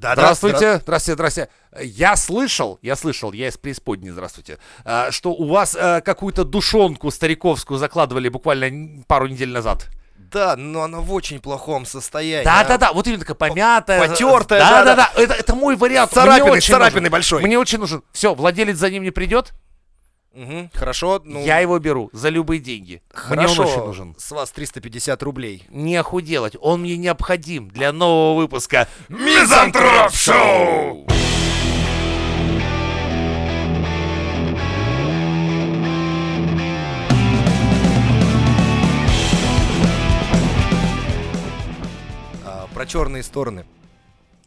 Да, Здравствуйте, здравствуйте, здравствуйте. Я слышал, я слышал, я из преисподней, здравствуйте, а, что у вас а, какую-то душонку стариковскую закладывали буквально пару недель назад. Да, но она в очень плохом состоянии. Да, а. да, да, вот именно такая помятая. потертая, Да, да, да, да, это, это мой вариант. С царапиной нужен. большой. Мне очень нужен. Все, владелец за ним не придет, Мгм, хорошо, ну, я его беру за любые деньги. Мне хорошо, он очень нужен. с вас 350 рублей. Не охуделать, он мне необходим для нового выпуска. Мизантроп Шоу! А, Про черные стороны.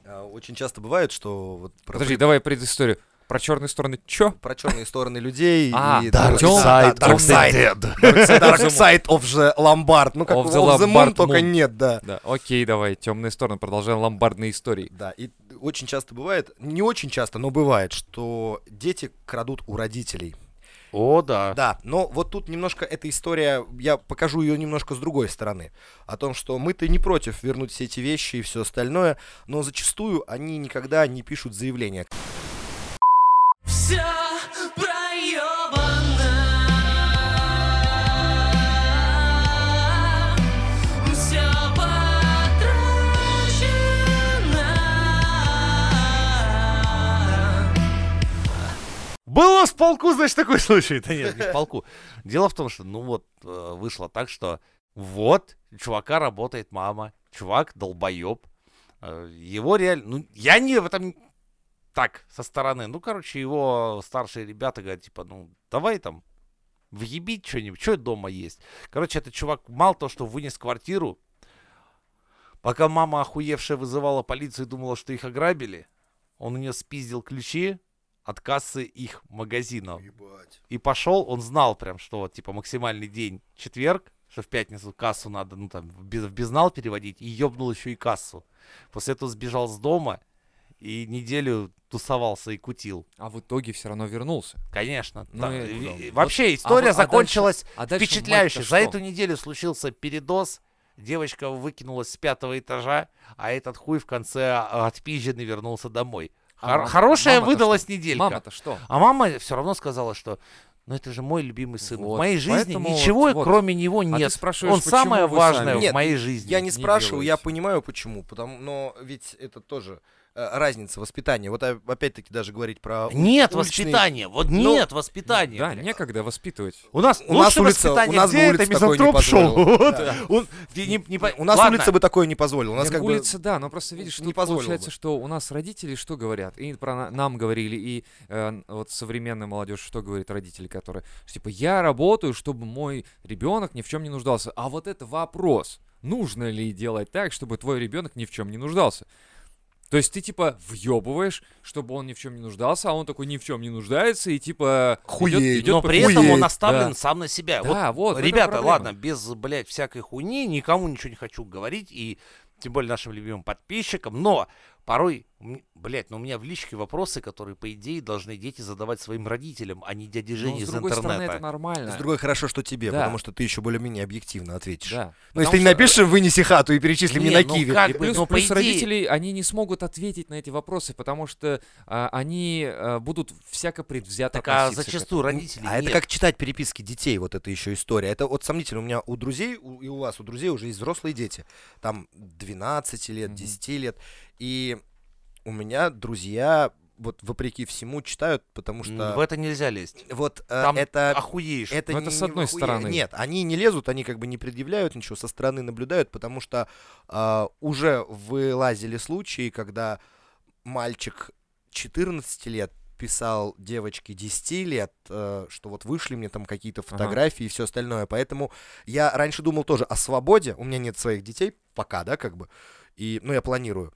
А, Очень часто бывает, что вот про, Подожди, давай предысторию. Про черные стороны чё? про черные стороны людей А, и Dark тем- Side да, Dark of the Side. Dead. Dark Side of the Lombard. Ну, как Of the Of the Moon, Lombard только Moon. нет, да. Да, окей, давай, темные стороны, продолжаем ломбардные истории. Да, и очень часто бывает, не очень часто, но бывает, что дети крадут у родителей. О, да. Да, но вот тут немножко эта история, я покажу ее немножко с другой стороны. О том, что мы-то не против вернуть все эти вещи и все остальное, но зачастую они никогда не пишут заявление. Все потрачено Было в полку, значит, такой случай. Да нет, не в полку. Дело в том, что, ну вот, э, вышло так, что вот, у чувака работает мама, чувак долбоеб. Э, Его реально, ну, я не в этом так, со стороны. Ну, короче, его старшие ребята говорят, типа, ну, давай там въебить что-нибудь, что дома есть. Короче, этот чувак мало того, что вынес квартиру, пока мама охуевшая вызывала полицию и думала, что их ограбили, он у нее спиздил ключи от кассы их магазина. И пошел, он знал прям, что вот, типа, максимальный день четверг, что в пятницу кассу надо, ну, там, в без- в безнал переводить, и ёбнул еще и кассу. После этого сбежал с дома и неделю тусовался и кутил. А в итоге все равно вернулся. Конечно. Ну да. и Вот- Вообще, а история вот- а закончилась А дальше впечатляюще. мать-то За эту неделю случился передоз. Девочка выкинулась с пятого этажа, а этот хуй в конце а, отпизженный вернулся домой. А Хор- мам- Хорошая выдалась что? неделька. Мама-то что? А мама все равно сказала, что ну это же мой любимый сын. Вот, в моей жизни ничего вот- кроме него А нет. спрашиваешь, Он самое важное сами в Нет, моей жизни. Я не не спрашиваю, я делаете. понимаю почему, потому, но ведь это тоже разница воспитания. Вот а, опять-таки даже говорить про Нет уличные- воспитания. Вот Ну, нет воспитания. Да, некогда воспитывать. У нас У нас улица- воспитание у нас бы где? улица это такое не мизантроп-шоу. позволила. Вот. Да. Он- не- не У нас Ладно. улица бы такое не позволила. У нас Нет, как бы... улица, да, но просто видишь, не получается, бы. что у нас родители что говорят, и про на- нам говорили, и э, вот современная молодежь что говорит родители, которые, что, типа, я работаю, чтобы мой ребенок ни в чем не нуждался. А вот это вопрос, нужно ли делать так, чтобы твой ребенок ни в чем не нуждался? То есть ты типа въебываешь, чтобы он ни в чем не нуждался, а он такой ни в чем не нуждается и типа Хуеет. идет, идет Но при пути. этом он оставлен да. сам на себя. Да, вот, в этом Ребята, ладно, без, блядь, всякой хуйни, никому ничего не хочу говорить, и тем более нашим любимым подписчикам, но порой, блядь, ну у меня в личке вопросы, которые, по идее, должны дети задавать своим родителям, а не дяде Но, Жене с из другой стороны, интернета. это нормально. С другой хорошо, что тебе, Да. потому что ты еще более-менее объективно ответишь. Да. Ну, если Потому ты не что- напишешь «вынеси хату» и перечисли мне Не, на ну киви. как И плюс, но по плюс идее- родители, они не смогут ответить на эти вопросы, потому что а, они а, будут всяко предвзято Так а зачастую родители А это нет. как читать переписки детей, вот это еще история. Это вот сомнительно, у меня у друзей, у- и у вас, у друзей уже есть взрослые дети. Там 12 лет, Мгм. 10 лет. И у меня друзья, вот вопреки всему, читают, потому что... В это нельзя лезть. Вот э, Там это... охуеешь. Это, Ну, это не- с одной охуе- стороны. Нет, они не лезут, они как бы не предъявляют ничего, со стороны наблюдают, потому что а, уже вылазили случаи, когда мальчик 14 лет писал девочке 10 лет, э, что вот вышли мне там какие-то Ага. фотографии и все остальное. Поэтому я раньше думал тоже о свободе. У меня нет своих детей пока, да, как бы. И, ну, я планирую.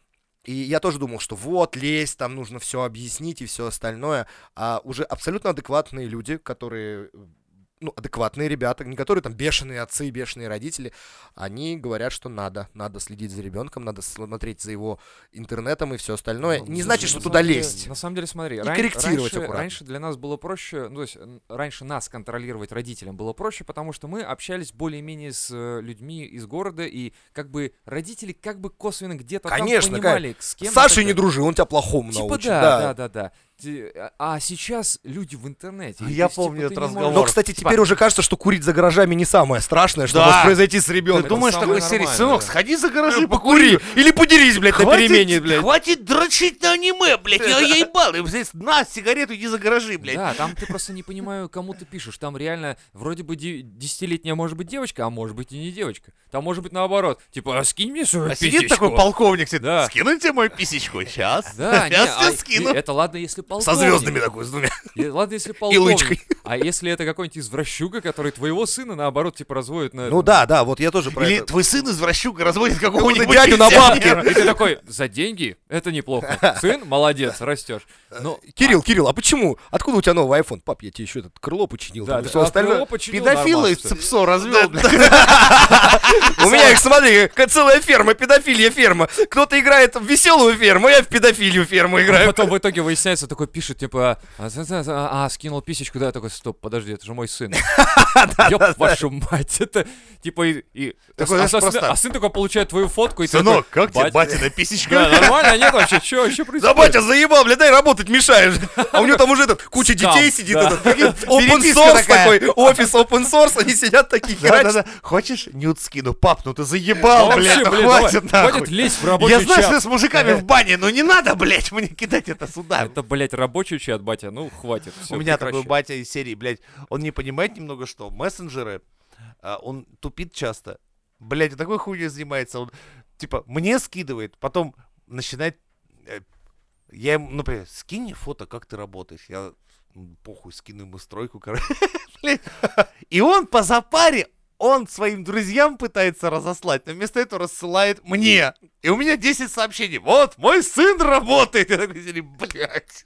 И я тоже думал, что вот, лезть, там нужно все объяснить и все остальное. А уже абсолютно адекватные люди, которые ну, адекватные ребята, не которые там бешеные отцы, бешеные родители, они говорят, что надо, надо следить за ребенком, надо смотреть за его интернетом и все остальное. Ну, Не значит, что туда деле- лезть. На самом деле, смотри, И ран- корректировать раньше, аккуратно. раньше для нас было проще, ну, то есть раньше нас контролировать родителям было проще, потому что мы общались более-менее с э, людьми из города, и как бы родители как бы косвенно где-то Конечно, там понимали, с кем С и Сашей не дружи, он тебя плохому Типа научит. да, да. да, да, да. Ти- а- А сейчас люди в интернете. и Я типа, помню ты этот разговор. Но, кстати, Типа- теперь уже кажется, что курить за гаражами не самое страшное, что Да. может произойти с Ты ребенком. думаешь, самое такой серии, сынок, сходи за гаражи, Покури! Или подерись, блядь, на Хватит- перемене, блядь. Хватит дрочить на аниме, блядь, я, я ебал. И здесь на сигарету, иди за гаражи, блядь. Да, там ты просто не понимаю, кому ты пишешь. Там реально вроде бы де- десятилетняя может быть девочка, а может быть и не девочка. Там может быть наоборот. Типа, а скинь мне свою А сидит писечку». такой полковник, сидит, Да. скинуйте мою писечку, сейчас. Да, Сейчас а, я скину. это ладно, если полковник. Со звездами такой, с двумя. И ладно, если полковник. лычкой. А если это какой-нибудь извращуга, который твоего сына, наоборот, типа разводит на... Ну да, да, вот я тоже про Или это. твой сын извращуга разводит какого-нибудь дядю на бабки. И ты такой, за деньги? Это неплохо. Сын, молодец, растешь. Ну, Кирилл, Кирилл, а почему? Откуда у тебя новый iPhone? Пап, я тебе еще этот крыло починил. да, и все а остальное. и всё. цепсо развел, блядь. У меня их, смотри, целая ферма, педофилья ферма. Кто-то играет в веселую ферму, я в педофилию ферму А играю. потом в итоге выясняется, такой пишет, типа, а, за- за- а, скинул писечку, да, я такой, стоп, подожди, это же мой сын. Ёб вашу мать, это, типа, и... а, а сын- а сын такой получает твою фотку, и ты Сынок, как тебе «Батя». батина Да, писечка? нормально, нет вообще, что вообще Да происходит? батя заебал, бля, дай работать мешаешь. А у него там уже этот, куча детей сидит, да. этот, open source такой, офис open source, они сидят такие, херачат. Да-да-да. Хочешь нюд скину? Пап, ну ты заебал, блядь, хватит нахуй. Хватит лезть в рабочий Я знаю, что с мужиками в бане, но не надо, блядь, мне кидать это сюда. Это, блядь, рабочий чат, батя, ну хватит. всё, У меня такой батя из серии, блядь, он не понимает немного, что мессенджеры, а, он тупит часто. Блядь, он такой хуйней занимается. Он, типа, мне скидывает, потом начинает... э, Я ему, например, скинь фото, как ты работаешь. Я, «М, похуй, скину ему стройку, короче. Блядь. И он по запаре, он своим друзьям пытается разослать, но вместо этого рассылает мне. И у меня 10 сообщений. Вот, мой сын работает. Я такой блядь.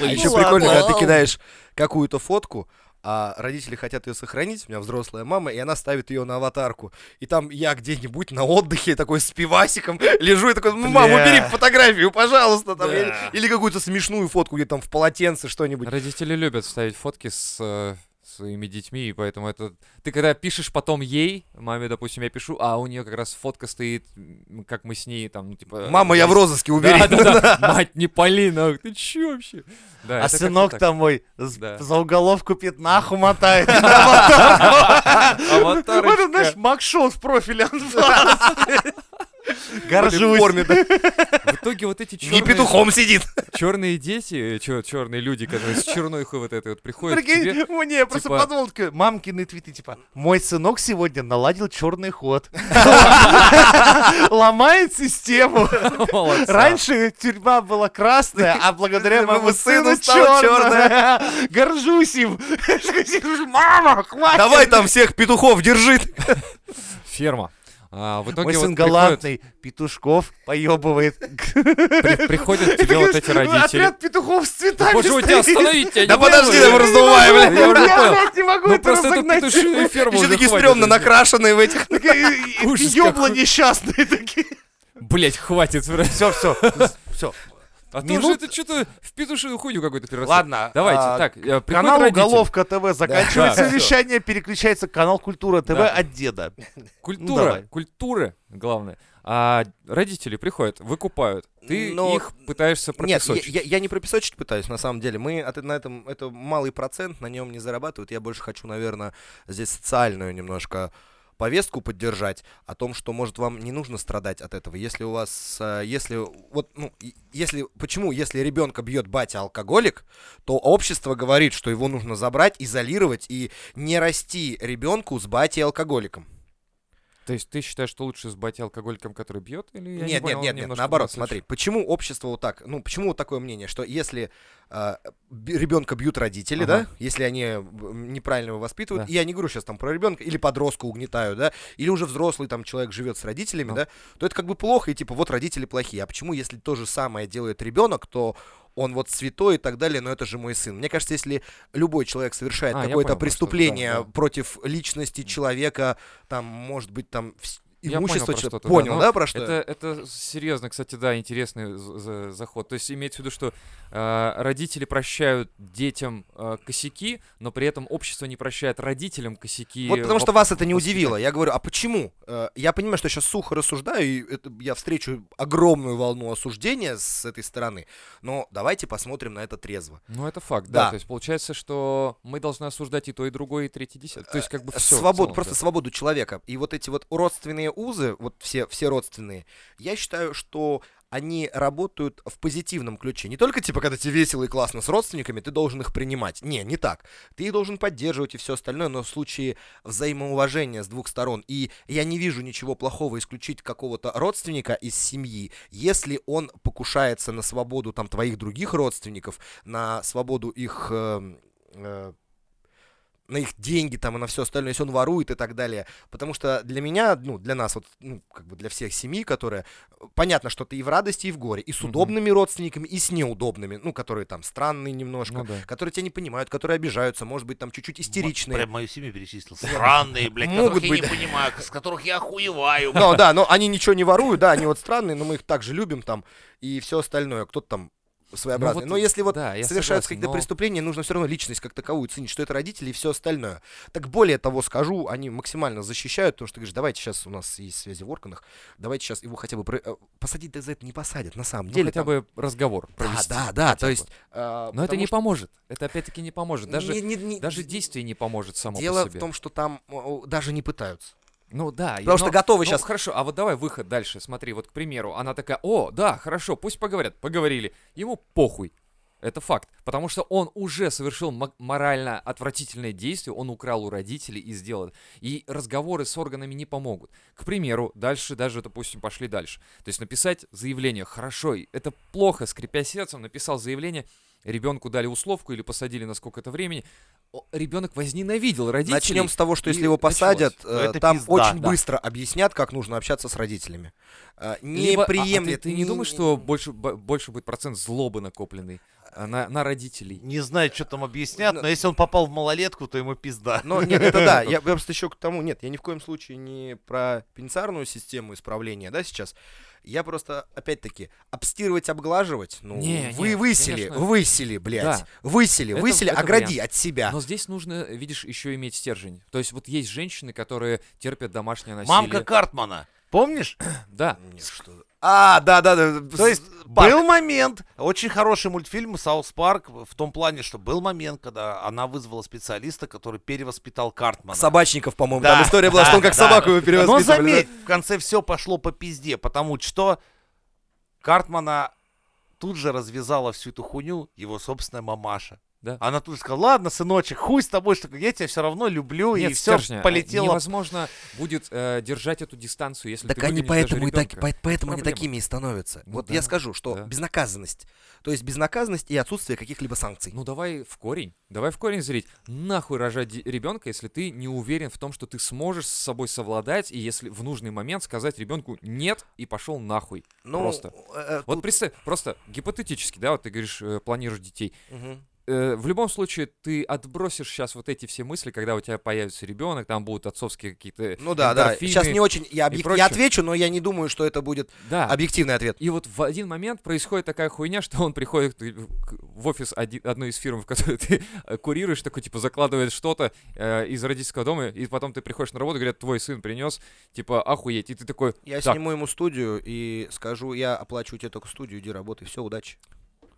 А еще Ну прикольно, когда ты кидаешь какую-то фотку, а родители хотят ее сохранить, у меня взрослая мама, и она ставит ее на аватарку. И там я где-нибудь на отдыхе такой с пивасиком лежу и такой, «Ну, мам, убери фотографию, пожалуйста. Там, или, или какую-то смешную фотку, где там в полотенце что-нибудь. Родители любят ставить фотки с э, своими детьми, и поэтому это... Ты когда пишешь потом ей, маме, допустим, я пишу, а у нее как раз фотка стоит, как мы с ней там, ну, типа... Мама, я в розыске, убери. Да, да, да. Мать, не пали, нахуй, ты чё вообще? Да, А это как-то сынок так. там мой с- Да. за уголовку пятнаху мотает. Вот это, знаешь, Макшоу в профиле анфас. В Горжусь. форме, да. В итоге вот эти Не черные, петухом сидит. черные дети, черные люди, которые с чернухой вот этой вот приходят Прикинь, тебе, мне я просто типа- подумал, такой, мамкины твиты, типа, мой сынок сегодня наладил черный ход. Ломает систему. Раньше тюрьма была красная, а благодаря Моему сыну стала черная. Горжусь им. Мама, хватит. Давай там всех петухов держи. Ферма. А, в итоге Мой вот сын галантный, петушков поебывает. при- приходят тебе вот эти родители. Отряд петухов с цветами Боже, у тебя тебя Да подожди, там раздувай, бля. Я уже Я, не могу это разогнать. Еще такие стрёмно накрашенные в этих. Ужас Ёбла несчастные такие. Блять, хватит. Все, все, все. А то Минут- уже это что-то в петушиную хуйню какой-то переросло. Ладно. Давайте, а, так, э, Канал родители. Уголовка ТВ заканчивается Да. вещание, переключается канал Культура ТВ Да. от деда. Культура, давай. культура, главное. А родители приходят, выкупают. Ты Но- их пытаешься Нет, я, я- я не пропесочить пытаюсь, на самом деле. Мы от- на этом, это малый процент, на нем не зарабатывают. Я больше хочу, наверное, здесь социальную немножко повестку поддержать о том, что, может, вам не нужно страдать от этого. Если у вас, э, если, вот, ну, если, почему, если ребенка бьет батя алкоголик, то общество говорит, что его нужно забрать, изолировать и не расти ребенку с батей алкоголиком. То есть ты считаешь, что лучше с батей алкоголиком, который бьет? Или я не нет, понял, нет, нет, нет, наоборот, смотри, почему общество вот так, ну, почему вот такое мнение, что если ребенка бьют родители, Ага. да, если они м, неправильно его воспитывают, Да. я не говорю сейчас там про ребенка, или подростка угнетают, да, или уже взрослый там человек живет с родителями, Ну. да, то это как бы плохо, и типа вот родители плохие. А почему, если то же самое делает ребенок, то он вот святой и так далее, но это же мой сын. Мне кажется, если любой человек совершает А, какое-то про что, преступление да, да. против личности человека, там, может быть, там, вс- Я понял имущество про человека- что-то, да, Понял, но да, про что? Это, это серьезно, кстати, да, интересный за- заход. То есть имеется в виду, что э, родители прощают детям э, косяки, но при этом общество не прощает родителям косяки. Вот потому что вас это не удивило. Я говорю, а почему? Э, Я понимаю, что сейчас сухо рассуждаю, и это- я встречу огромную волну осуждения с этой стороны, но давайте посмотрим на это трезво. Ну, это факт, да. Да. То есть получается, что мы должны осуждать и то, и другое, и третье, и десятое. То есть как бы все. Свободу, просто свободу человека. И вот эти вот родственные узы, вот все, все родственные, я считаю, что они работают в позитивном ключе. Не только, типа, когда тебе весело и классно с родственниками, ты должен их принимать. Не, не так. Ты их должен поддерживать и все остальное, но в случае взаимоуважения с двух сторон. И я не вижу ничего плохого исключить какого-то родственника из семьи, если он покушается на свободу там твоих других родственников, на свободу их... эм, э, на их деньги там и на все остальное, если он ворует и так далее. Потому что для меня, ну, для нас, вот, ну, как бы для всех семей, которые, понятно, что ты и в радости, и в горе, и с удобными родственниками, и с неудобными, ну, которые там странные немножко, Ну да. которые тебя не понимают, которые обижаются, может быть, там чуть-чуть истеричные. Прям мою семью перечислил. Странные, блядь, Могут которых я быть, не да. понимаю, с которых я охуеваю. Ну, да, но они ничего не воруют, да, они вот странные, но мы их также любим там, и все остальное. Кто-то там своеобразный. вот, но если вот да, совершаются какие-то но- преступления, нужно все равно личность как таковую ценить, что это родители и все остальное. Так более того скажу, они максимально защищают, потому что ты говоришь, давайте сейчас у нас есть связи в органах, давайте сейчас его хотя бы про- э, посадить да за это не посадят, на самом Ну, деле. хотя там- бы разговор Да, провести. да, да, хотя то бы. есть... э, Но это не что поможет. Это опять-таки не поможет. Даже, не- не- не- даже действие не поможет само Дело по себе. в том, что там даже не пытаются. Ну да. Потому что но- готовы ну, сейчас... хорошо, а вот давай выход дальше. Смотри, вот, к примеру, она такая, о, да, хорошо, пусть поговорят. Поговорили. Ему похуй. Это факт. Потому что он уже совершил мо- морально отвратительное действие, он украл у родителей и сделал. И разговоры с органами не помогут. К примеру, дальше даже, допустим, пошли дальше. То есть написать заявление, хорошо, это плохо, скрипя сердцем, написал заявление, ребенку дали условку или посадили на сколько-то времени. Ребенок возненавидел родителей. Начнем с того, что если его началось. посадят, Ну, э, это там пизда, очень да. быстро объяснят, как нужно общаться с родителями. Э, Не Либо- а- а приемлет. ты, ты не думаешь, что больше, бо- больше будет процент злобы накопленный а, на, на родителей? Не знаю, что там объяснят, Ну- но если он попал в малолетку, то ему пизда. Но нет, это да. Я, я просто еще к тому, нет, я ни в коем случае не про пенитенциарную систему исправления, да, сейчас. Я просто, опять-таки, обстирывать, обглаживать, ну, Не, вы не, высели, конечно. высели, блядь, Да. высели, Это- высели, это огради вариант. от себя. Но здесь нужно, видишь, еще иметь стержень. То есть вот есть женщины, которые терпят домашнее насилие. Мамка Картмана. Помнишь? Да. Нет, что- А, да, да, да. То есть Парк. был момент, очень хороший мультфильм Саус Парк в том плане, что был момент, когда она вызвала специалиста, который перевоспитал Картмана. Собачников, по-моему, Да, там история была, да, что он как да. собаку его Но перевоспитывали. да? заметь, в конце все пошло по пизде, потому что Картмана тут же развязала всю эту хуйню его собственная мамаша. Да. Она тут сказала, ладно, сыночек, хуй с тобой, что я тебя все равно люблю, Нет и все стержня. полетело. Невозможно будет э, держать эту дистанцию, если Так ты они поэтому и, так, поэтому они такими и становятся. Ну вот да, я скажу, что да. безнаказанность. То есть безнаказанность и отсутствие каких-либо санкций. Ну давай в корень. Давай в корень зрить. Нахуй рожать ребенка, если ты не уверен в том, что ты сможешь с собой совладать, и если в нужный момент сказать ребенку нет и пошел нахуй. Ну, просто. э, Вот тут- представь, просто гипотетически, да, вот ты говоришь, э, планируешь детей. Мгм. Э, в любом случае, ты отбросишь сейчас вот эти все мысли, когда у тебя появится ребенок, там будут отцовские какие-то Ну да, да. Сейчас не очень. Я, объек- я отвечу, но я не думаю, что это будет Да. объективный ответ. И вот в один момент происходит такая хуйня, что он приходит в офис одной из фирм, в которой ты э, курируешь, такой, типа, закладывает что-то э, из родительского дома, и потом ты приходишь на работу, говорят, твой сын принес, типа, охуеть, и ты такой, Я Так. сниму ему студию и скажу, я оплачу тебе только студию, иди работай, все, удачи.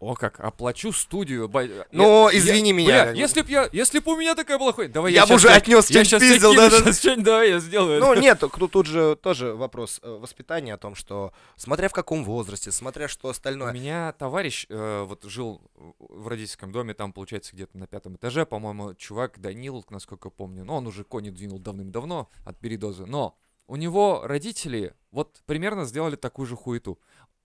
О как, оплачу студию. я- Ну, я- извини меня. Бля, бы. если б я, если б у меня такая была хуйня, давай Я я, бы уже отнес, я щас пиздил, да-да-да. щас что-нибудь, давай я сделаю. Ну, нет, тут, тут же тоже вопрос э, воспитания о том, что смотря в каком возрасте, смотря что У остальное. меня товарищ э, вот жил в родительском доме, там, получается, где-то на пятом этаже, по-моему, чувак Данил, насколько помню, но он уже кони двинул давным-давно от передозы, но у него родители вот примерно сделали такую же хуету.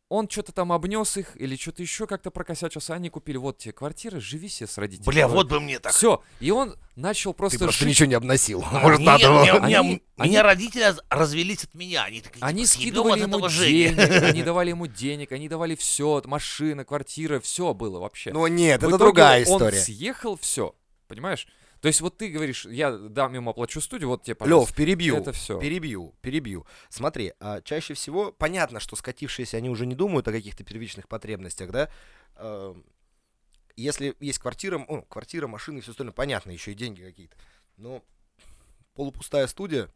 Он что-то там обнес их или что-то еще как-то прокосячился, они купили вот тебе квартиры, живи себе с родителями. Бля, вот бы мне так. Все, и он начал Ты просто просто жить. ничего не обносил. Может, нет, надо было. Они- у меня родители раз- развелись от меня. Они такие, Они типа, «Съебем скидывали ему этого Жени». денег, они давали ему денег, они давали все, машина, квартира, все было вообще. Ну нет, В это итоге другая Он история. съехал, все, понимаешь? То есть вот ты говоришь, я дам ему оплачу студию, вот тебе, Лев, пожалуйста. перебью. Это все. Перебью, перебью. Смотри, а, чаще всего понятно, что скатившиеся они уже не думают о каких-то первичных потребностях, да. Э, Если есть квартира, ну, квартира, машины все остальное, понятно, еще и деньги какие-то. Но полупустая студия,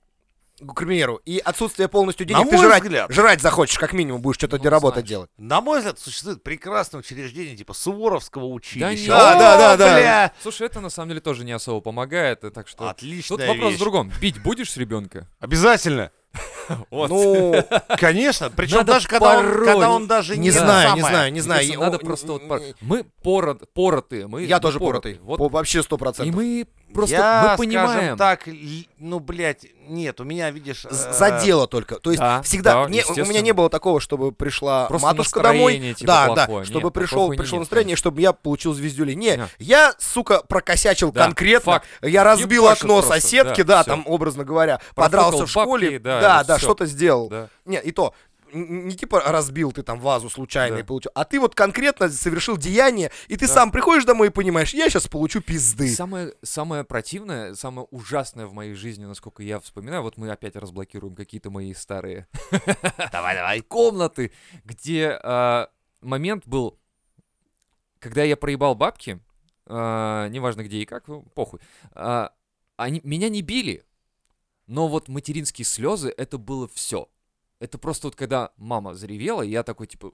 к примеру, и отсутствие полностью На денег, ты мой жрать, взгляд. жрать захочешь, как минимум, будешь что-то Ну, где работать делать. На мой взгляд, существует прекрасное учреждение типа Суворовского училища. Да, да, да, да. бля. Слушай, это на самом деле тоже не особо помогает, и так что... Отличная Тут вопрос вещь. в другом. Бить будешь с ребенка? Обязательно. Вот. Ну, Конечно. Причем Надо даже когда он, когда он даже не, не знаю, не самое. знаю, не знаю. кажется, И- надо о, просто вот пор- Мы порот, поротые. Мы, Я тоже поротый. Вот. Вообще сто И процентов. мы просто Я, мы понимаем. скажем так, ну, блядь, нет, у меня, видишь... Э, За дело только. То есть Да, всегда да, не- у меня не было такого, чтобы пришла Просто матушка домой. типа, да, плохое. да, чтобы Нет, пришел, пришло нет, настроение, чтобы я получил звездюлей. Не, Не. я, сука, прокосячил Да, конкретно. факт. Я разбил Ебашит окно просто, соседки, да, да, там, образно говоря, Профукал подрался в школе. бабки, да, да, да, что-то сделал. Да. Не, и то, не типа разбил ты там вазу случайно Да. и получил, а ты вот конкретно совершил деяние, и ты Да. сам приходишь домой и понимаешь, я сейчас получу пизды. Самое, самое противное, самое ужасное в моей жизни, насколько я вспоминаю, вот мы опять разблокируем какие-то мои старые Давай, давай. комнаты, где а, момент был, когда я проебал бабки, а, неважно где и как, ну, похуй, а, они, меня не били, но вот материнские слезы, это было все. Это просто вот когда мама заревела, и я такой, типа,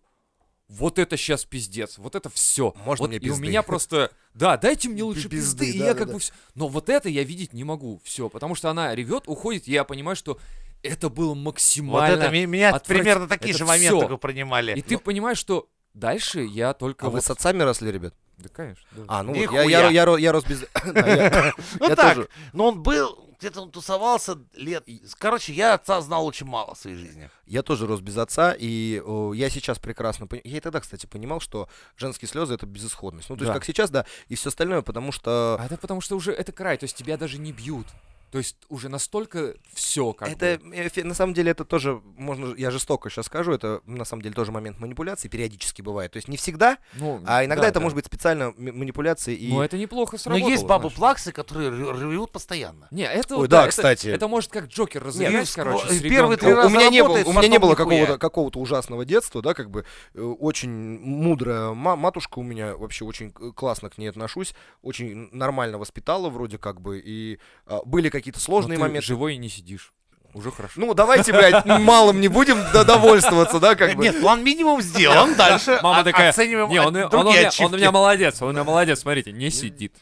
вот это сейчас пиздец, вот это все. Можно вот, мне И у пизды? меня просто, да, дайте мне лучше Пизды, пизды, и да, я да, как да. бы все. Но вот это я видеть не могу, все, потому что она ревет, уходит, и я понимаю, что это было Вот максимально это ми- меня отврат- примерно такие это же моменты только принимали. и ты понимаешь, что дальше я только А вы вот... с отцами росли, ребят? Да, конечно. да. А, ну вот, я, я, я, ро- я рос без... Я- Ну я так, но он был, где-то он тусовался лет... Короче, я отца знал очень мало в своей жизни. Я тоже рос без отца, и о, я сейчас прекрасно понимаю. Я и тогда, кстати, понимал, что женские слезы это безысходность. Ну, то есть, Да. как сейчас, да, и все остальное, потому что А это потому что уже это край, то есть тебя даже не бьют. То есть уже настолько все как это бы. на самом деле это тоже можно, я жестоко сейчас скажу, это на самом деле тоже момент манипуляции периодически бывает. То есть не всегда, Ну, а иногда да, это да. может быть специально манипуляции и. Но это неплохо Но сработало. есть бабы знаешь. плаксы, которые ревут постоянно. Не, это Ой, вот, да, это- кстати. Это может как Джокер разыграть, ну, короче, с первые три У, раза у меня не было, у меня не было какого-то, какого-то ужасного детства, да, как бы э, очень мудрая ма- матушка у меня, вообще очень классно к ней отношусь, очень нормально воспитала вроде как бы, и а, были какие-то Но сложные ты моменты. живой и не сидишь. Уже хорошо. Ну, давайте, блядь, малым не будем довольствоваться, да, как бы. Нет, план минимум сделан, дальше Мама такая, оцениваем не, он, он у меня, он у меня молодец, он у меня молодец, смотрите, не сидит.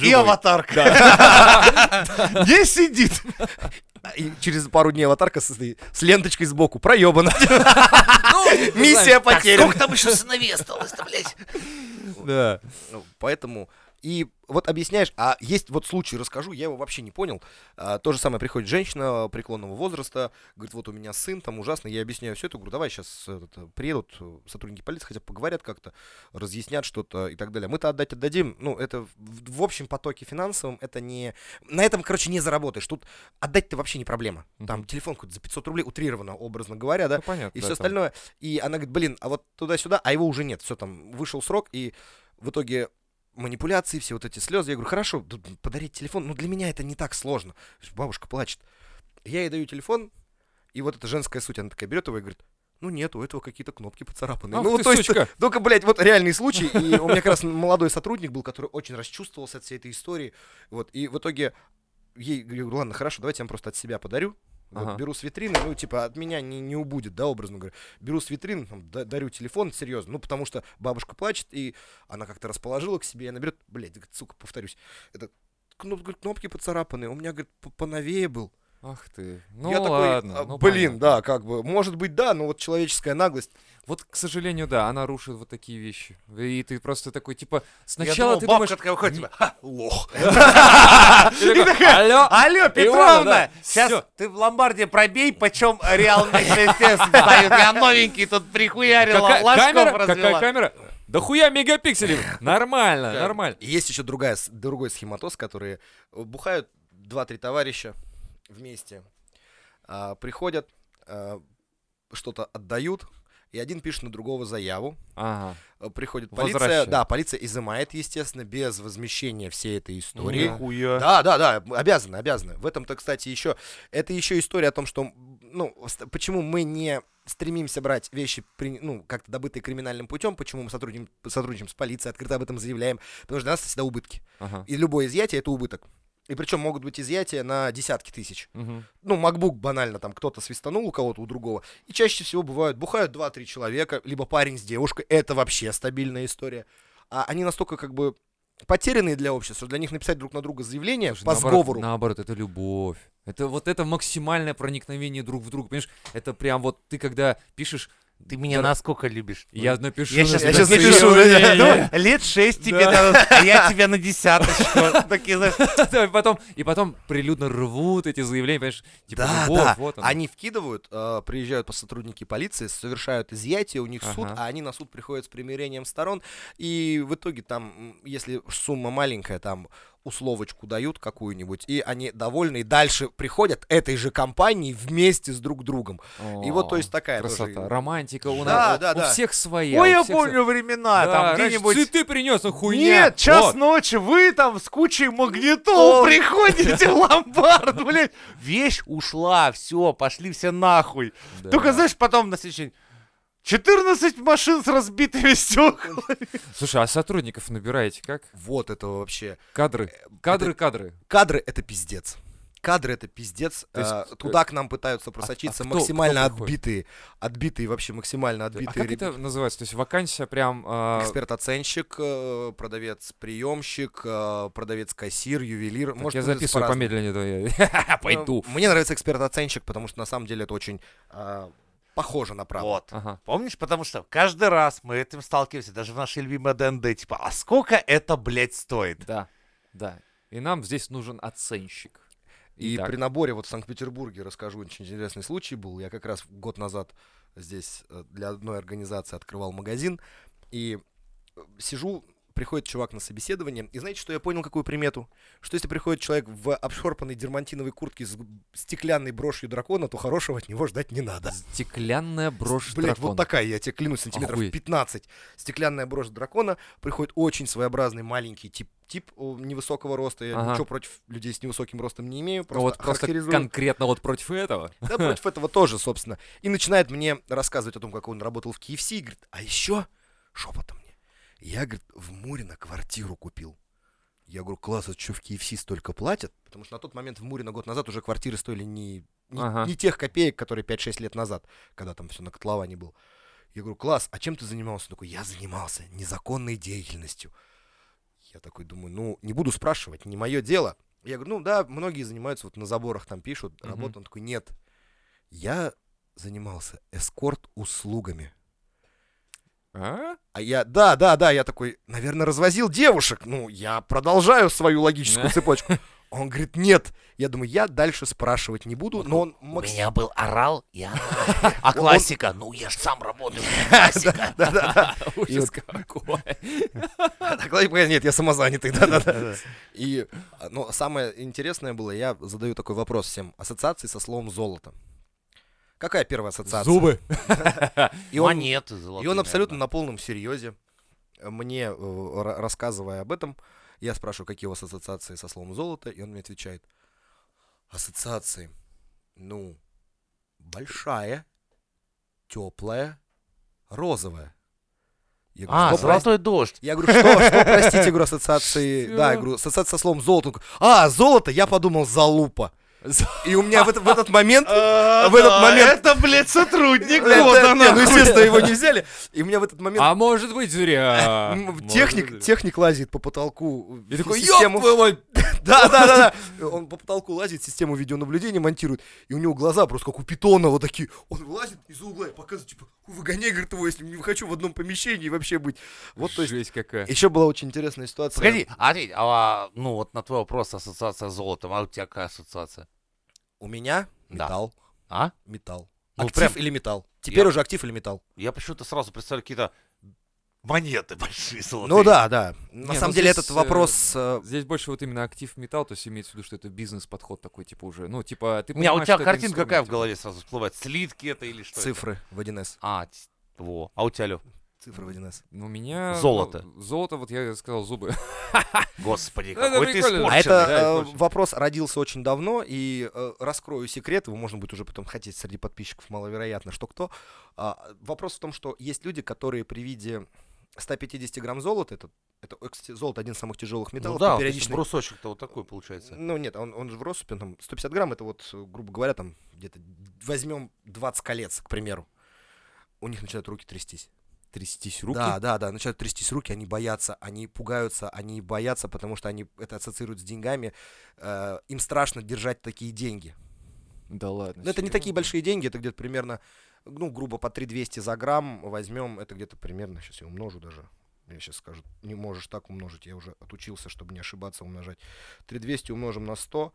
И аватарка. Не сидит. И через пару дней аватарка с, с ленточкой сбоку. Проебана. Ну, Миссия потеряна. сколько там еще сыновей осталось-то, блядь? Да. Ну, Поэтому... И вот объясняешь, а есть вот случай, расскажу, я его вообще не понял. А, то же самое приходит женщина преклонного возраста, говорит, вот у меня сын, там ужасно, я объясняю все это, говорю, давай сейчас приедут э, сотрудники полиции, хотя бы поговорят как-то, разъяснят что-то и так далее. Мы-то отдать отдадим, ну, это в, в общем потоке финансовом, это не... На этом, короче, не заработаешь. Тут отдать-то вообще не проблема. Там Мгм. телефон какой-то за 500 рублей, утрированно, образно говоря, да, Ну, понятно. и да, все там. остальное. И она говорит, блин, а вот туда-сюда, а его уже нет. Все там, вышел срок, и в итоге манипуляции, все вот эти слезы. Я говорю, хорошо, подарить телефон, ну для меня это не так сложно. Бабушка плачет. Я ей даю телефон, и вот эта женская суть, она такая берет его и говорит, ну нет, у этого какие-то кнопки поцарапаны. Ах ну, ты, то есть, сучка. только, блядь, вот реальный случай. И у меня как раз молодой сотрудник был, который очень расчувствовался от всей этой истории. Вот, и в итоге ей говорю, ладно, хорошо, давайте я вам просто от себя подарю. Вот, Ага. беру с витрины, ну, типа, от меня не, не убудет, да, образно говоря. Беру с витрины, там, да- дарю телефон, серьезно, ну, потому что бабушка плачет, и она как-то расположила к себе, и она берет, блядь, сука, повторюсь, это кноп- кнопки поцарапанные, у меня, говорит, поновее был. Ах ты. Ну я ладно. такой, ну, блин, понятно. да, как бы, может быть, да, но вот человеческая наглость. Вот, к сожалению, да, она рушит вот такие вещи. И ты просто такой, типа, Я сначала думал, ты бабка думаешь... такая выходит, типа, «Ха, лох. Алло, Алло, Петровна, сейчас ты в ломбарде пробей, почем реальный естественно встает. Я новенький тут прихуярил, какая ложков камера? развела. Какая камера? Да хуя мегапикселей. Нормально, нормально. Есть еще другая, другой схематоз, которые бухают два-три товарища вместе, а, приходят, а, что-то отдают, и один пишет на другого заяву. Ага. Э, Приходит полиция, да, полиция изымает, естественно, без возмещения всей этой истории. Нихуя. Да, да, да, обязаны, обязаны. В этом-то, кстати, еще это еще история о том, что, ну, почему мы не стремимся брать вещи, при- ну, как-то добытые криминальным путем, почему мы сотрудничаем, сотрудничаем с полицией, открыто об этом заявляем, потому что для нас это всегда убытки. Ага. И любое изъятие это убыток. И причем могут быть изъятия на десятки тысяч. Мгм. Ну, MacBook банально, там кто-то свистанул у кого-то, у другого. И чаще всего бывают, бухают 2-3 человека, либо парень с девушкой, это вообще стабильная история. А они настолько как бы потерянные для общества, для них написать друг на друга заявление Слушай, по наоборот, сговору. Наоборот, это любовь. Это вот это максимальное проникновение друг в друга. Понимаешь, это прям вот ты когда пишешь, Ты меня насколько любишь? я напишу. Я щас- я щас напишу, заявление. Ну, лет шесть тебе Да. дадут, а я тебя на десяточку. Такие, знаешь, Да, потом, и потом прилюдно рвут эти заявления, понимаешь? Типа, Да, ну вот, да. вот оно. Они вкидывают, э, приезжают по сотрудники полиции, совершают изъятие, у них суд, а они на суд приходят с примирением сторон. И в итоге там, если сумма маленькая, там условочку дают какую-нибудь, и они довольны, и дальше приходят этой же компании вместе с друг другом. И вот, то есть, О, такая тоже- красота, романтика у Да, нас, да, у да. всех своя. Ой, я помню времена, Да, там где-нибудь... цветы принес, ну хуйня. Нет, час Вот. ночи, вы там с кучей магнитол приходите в ломбард, блядь. Вещь ушла, все, пошли все нахуй. Да. Только, знаешь, потом на следующий день... 14 машин с разбитыми стеклами. Слушай, а сотрудников набираете как? Вот это вообще. Кадры, кадры, кадры. Кадры — это пиздец. Кадры — это пиздец. То есть, А, э, Туда к нам пытаются просочиться а кто- максимально кто отбитые, отбитые, вообще максимально А отбитые как ребята. это называется? То есть вакансия прям... а, Эксперт-оценщик, э, продавец-приемщик, э, продавец-кассир, ювелир. так Может я записываю по-разному. помедленнее, да я пойду. Мне нравится эксперт-оценщик, потому что на самом деле это очень э, похоже на правду. Вот. Ага. Помнишь, потому что каждый раз мы этим сталкиваемся, даже в нашей любимой ДНД, типа, а сколько это, блядь, стоит? Да, да. И нам здесь нужен оценщик. И Итак. при наборе вот в Санкт-Петербурге расскажу очень интересный случай был. Я как раз год назад здесь э, для одной организации открывал магазин и э, сижу, приходит чувак на собеседование, и знаете, что я понял, какую примету? Что если приходит человек в обшорпанной дермантиновой куртке с стеклянной брошью дракона, то хорошего от него ждать не надо. Стеклянная брошь Блять, дракона. вот такая, я тебе клянусь, сантиметров Охуеть. 15. Стеклянная брошь дракона. Приходит очень своеобразный маленький тип, тип о, невысокого роста. Я Ага. ничего против людей с невысоким ростом не имею. Ну Просто, вот просто конкретно вот против этого. Да, против этого тоже, собственно. И начинает мне рассказывать о том, как он работал в KFC. И говорит, а еще шепотом. Я, говорит, в Мурино квартиру купил. Я говорю, класс, а что в KFC столько платят? Потому что на тот момент в Мурино год назад уже квартиры стоили не, не, Ага. не тех копеек, которые 5-6 лет назад, когда там все на котловане был. Я говорю, класс, а чем ты занимался? Он такой, я занимался незаконной деятельностью. Я такой думаю, ну, не буду спрашивать, не мое дело. Я говорю, ну да, многие занимаются, вот на заборах там пишут, Мгм. работу. Он такой, нет, я занимался эскорт-услугами. А? А я, да, да, да, я такой, наверное, развозил девушек. Ну, я продолжаю свою логическую цепочку. Он говорит, нет. Я думаю, я дальше спрашивать не буду, но он максимально... был орал, я А классика? Ну, я ж сам работаю. Классика. Да, да, да. Ужас какой. Нет, я самозанятый, да-да-да. И, а, но самое интересное было, я задаю такой вопрос всем. Ассоциации со словом «золото». Какая первая ассоциация? Зубы. И он, Монеты золотые. и он абсолютно наверное. на полном серьезе, мне, э, ра- рассказывая об этом, я спрашиваю, какие у вас ассоциации со словом «золото», и он мне отвечает, ассоциации, ну, большая, теплая, розовая. Я говорю, А, «Что, золотой дождь. Я говорю, что, что, простите, я говорю, ассоциации, да, я говорю, ассоциация со словом золото. А, золото, я подумал, залупа. И у меня в, это- в этот момент... А, В этот момент- Это, блядь, сотрудник года, ну, естественно, его не взяли. И у меня в этот момент А может быть зря. техник, техник лазит по потолку. И такой, систему- ёб твою! Да, да, да, да. Он по потолку лазит, систему видеонаблюдения монтирует, и у него глаза просто как у питона вот такие. Он вылазит из угла и показывает, типа, выгоняй, говорит, его, если не хочу в одном помещении вообще быть. Вот, то есть, Жесть какая. еще была очень интересная ситуация. Погоди, а, ответь, а, ну вот на твой вопрос ассоциация с золотом, а у тебя какая ассоциация? У меня Да. металл, А? металл. Ну, актив прям- или металл? Теперь Я- уже актив или металл? Я почему-то сразу представляю какие-то монеты большие золотые. Ну да, да. На Не, самом ну деле здесь, этот э, вопрос... э, Здесь больше вот именно актив металл, то есть имеется в виду, что это бизнес-подход такой, типа уже, ну, типа, ты У меня у тебя что это картинка какая в голове сразу всплывает? Слитки это или что? это? Цифры в 1С. А, во. А у тебя, Лев? Цифры в 1С. типа. Ну, у меня... Золото. ну, золото, вот я сказал, зубы. Господи, Это какой ты испорченный. А это э, вопрос родился очень давно, и э, раскрою секрет, его можно будет уже потом хотеть среди подписчиков, маловероятно, что кто. А, вопрос в том, что есть люди, которые при виде 150 грамм золота, это, это кстати, золото один из самых тяжелых Ну металлов, да, вот если периодичной- брусочек-то вот такой получается. Ну нет, он, он же в россыпи, там 150 грамм, это вот, грубо говоря, там где-то возьмем 20 колец, к примеру. У них начинают руки трястись. Трястись руки. Да, да, да, начинают трястись руки, они боятся, они пугаются, они боятся, потому что они это ассоциируют с деньгами. э, им страшно держать такие деньги. Да ладно. Но это не такие большие деньги, это где-то примерно, ну, грубо по 3200 за грамм возьмем, это где-то примерно, сейчас я умножу даже. Я сейчас скажу, не можешь так умножить, я уже отучился, чтобы не ошибаться, умножать. 3200 умножим на 100,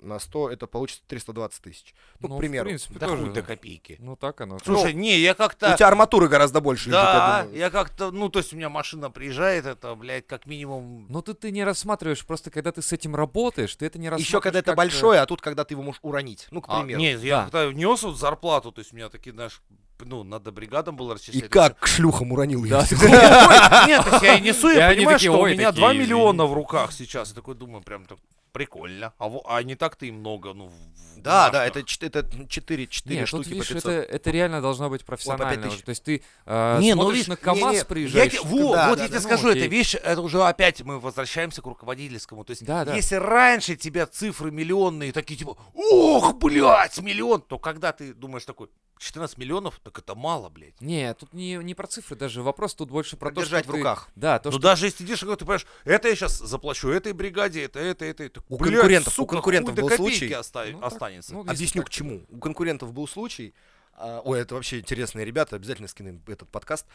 на 100 это получится 320 тысяч. Ну, Ну, к в примеру. принципе, Да тоже, хуй до да. копейки. Ну, так оно. Слушай, не, я У как-то... тебя арматуры гораздо больше. лежит, я Да, я как-то, ну, то есть у меня машина приезжает, это, блядь, как минимум... Ну, ты, ты не рассматриваешь, просто когда ты с этим работаешь, ты это не рассматриваешь. Еще когда это э, большое, а тут когда ты его можешь уронить. Ну, к А, примеру. не, я Да. когда внес вот зарплату, то есть у меня такие, знаешь, ну, надо бригадам было И расчислять. как к шлюхам уронил Да. Ой, Нет, то есть я и несу, И я они понимаю, что у «Ой, меня такие, 2 миллиона извините». в руках сейчас. Я такой думаю, прям так прикольно. А, во- а не так-то и много, ну, в Да, да, это, это 4, 4 Нет, тут штуки видишь, по 500. это, это реально должно быть профессионально. уже. То есть ты э, Не, ну, смотришь видишь, на КамАЗ, не-не, приезжаешь. Я во, да, вот да, я тебе да, скажу, ну, эта окей. вещь, это уже опять мы возвращаемся к руководительскому. То есть, Да, да. если раньше тебя цифры миллионные такие типа, ох, блядь, миллион, то когда ты думаешь такой, 14 миллионов, так это мало, блядь. Не, тут не, не про цифры даже вопрос, тут больше про то, Держать что в ты- руках. Да, то, ну что... даже если ты идешь, и ты понимаешь, это я сейчас заплачу этой бригаде, это, это, это, это. У Блядь, конкурентов- у сука, конкурентов хуй до был случай. оста- Ну, останется. ну, Объясню так, к чему. У конкурентов был случай. а, ой, это вообще интересные ребята, обязательно скинем этот подкаст.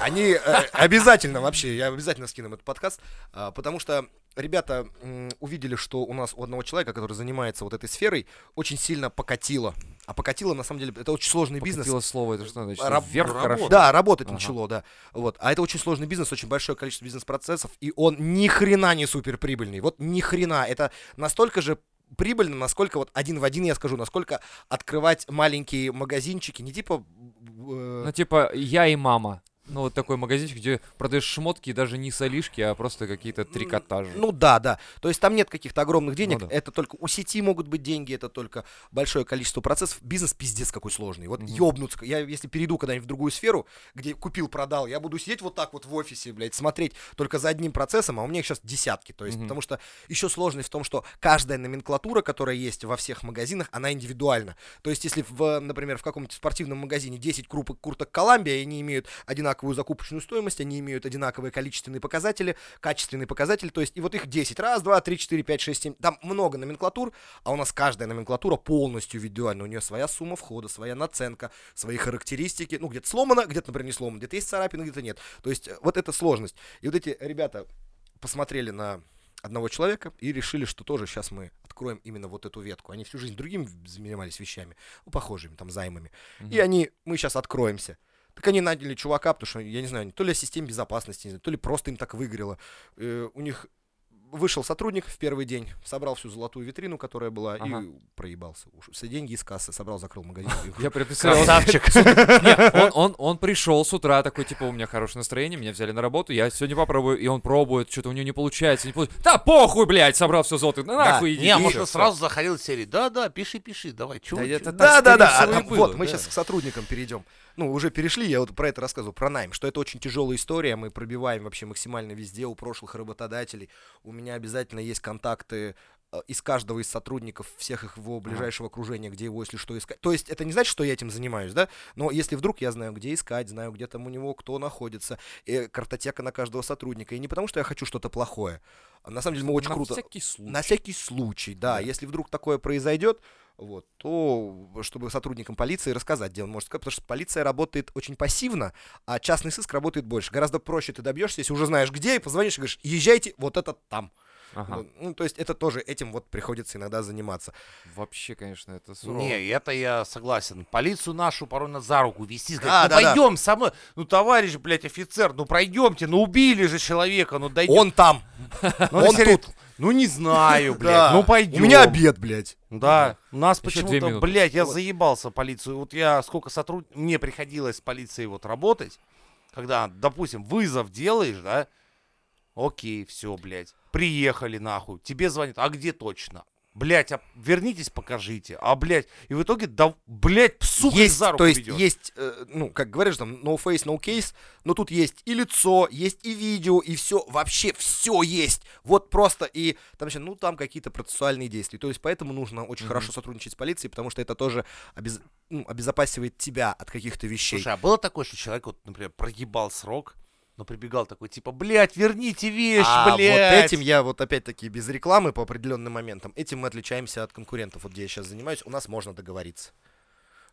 Они э, обязательно вообще, я обязательно скину этот подкаст, а, потому что ребята м, увидели, что у нас у одного человека, который занимается вот этой сферой, очень сильно покатило. А покатило, на самом деле, это очень сложный бизнес. Покатило слово, это что значит? Раб- Вверх хорошо? Да, работать Ага. начало, да. Вот. А это очень сложный бизнес, очень большое количество бизнес-процессов, и он ни хрена не суперприбыльный. Вот ни хрена. Это настолько же прибыльно, насколько вот один в один я скажу, насколько открывать маленькие магазинчики, не типа... э, Ну, типа, я и мама. Ну, вот такой магазинчик, где продаешь шмотки, даже не солишки, а просто какие-то трикотажи. Ну да, да. То есть там нет каких-то огромных денег. Ну да. Это только у сети могут быть деньги, это только большое количество процессов. Бизнес пиздец какой сложный. Вот Мгм. ёбнуться. Я если перейду когда-нибудь в другую сферу, где купил, продал, я буду сидеть вот так вот в офисе, блядь, смотреть только за одним процессом, а у меня их сейчас десятки. То есть, Мгм. потому что еще сложность в том, что каждая номенклатура, которая есть во всех магазинах, она индивидуальна. То есть, если, в, например, в каком-нибудь спортивном магазине 10 крупок курток Коламбия, и они имеют одинаковую закупочную стоимость, они имеют одинаковые количественные показатели, качественные показатели, то есть, и вот их 10, раз, два, три, четыре, пять, шесть, семь, там много номенклатур, а у нас каждая номенклатура полностью индивидуальна, у нее своя сумма входа, своя наценка, свои характеристики, ну, где-то сломано, где-то, например, не сломано, где-то есть царапины, где-то нет. То есть, э, вот эта сложность. И вот эти ребята посмотрели на одного человека и решили, что тоже сейчас мы откроем именно вот эту ветку. Они всю жизнь другими занимались вещами, ну, похожими, там, займами. И они, мы сейчас откроемся. Так они наняли чувака, потому что, я не знаю, то ли о системе безопасности, не знаю, то ли просто им так выгорело. Э, у них вышел сотрудник в первый день, собрал всю золотую витрину, которая была, Ага. и проебался. Уж Все деньги из кассы собрал, закрыл магазин. Я представлял, Красавчик. Он, он, он пришел с утра такой, типа, у меня хорошее настроение, меня взяли на работу, я сегодня попробую, и он пробует, что-то у него не получается, не получается. Да похуй, блядь, собрал все золото, Да. нахуй иди. Не, а может, сразу заходил из серии, да-да, пиши, пиши, давай, чё? Да чё?» это так, Да, да, да. скорее а, вот, мы сейчас к сотрудникам перейдем. Ну, уже перешли, я вот про это рассказываю, про найм, что это очень тяжелая история, мы пробиваем вообще максимально везде у прошлых работодателей. У меня обязательно есть контакты из каждого из сотрудников всех их его ближайшего окружения, где его, если что, искать. То есть это не значит, что я этим занимаюсь, да? Но если вдруг я знаю, где искать, знаю, где там у него кто находится, э, картотека на каждого сотрудника. И не потому, что я хочу что-то плохое. А на самом деле мы очень На круто. всякий случай. На всякий случай, да. Да. Если вдруг такое произойдет, вот, то чтобы сотрудникам полиции рассказать, где он может сказать, потому что полиция работает очень пассивно, а частный сыск работает больше. Гораздо проще ты добьешься, если уже знаешь где, и позвонишь и говоришь, езжайте вот это там. Ага. Ну, ну, то есть это тоже этим вот приходится иногда заниматься. Вообще, конечно, это сурово. Не, это я согласен. Полицию нашу порой надо за руку вести. Да, Сказать, ну да, да. пойдем со мной. Ну, товарищ, блядь, офицер, ну пройдемте, ну убили же человека, ну дойдем. Он там, Ну, он тут. Ну не знаю, блядь, Да. ну пойдем. У меня обед, блядь. Да, у нас почему-то, блядь, я заебался полицию. Вот я сколько сотруд... Мне приходилось с полицией вот работать, когда, допустим, вызов делаешь, да, окей, все, блядь, приехали нахуй, тебе звонят, а где точно? Блядь, а вернитесь, покажите. А, блядь, и в итоге, да, блядь, сука, есть, за руку то есть ведёт. есть, э, ну, как говоришь, там, no face, no case, но тут есть и лицо, есть и видео, и все, вообще все есть. Вот просто, и там еще, ну, там какие-то процессуальные действия. То есть поэтому нужно очень Мгм. хорошо сотрудничать с полицией, потому что это тоже обез- ну, обезопасивает тебя от каких-то вещей. Слушай, а было такое, что человек, вот, например, прогибал срок, но прибегал такой, типа, блядь, верните вещь, а блядь. вот этим я вот опять-таки без рекламы по определенным моментам, этим мы отличаемся от конкурентов, вот где я сейчас занимаюсь, у нас можно договориться.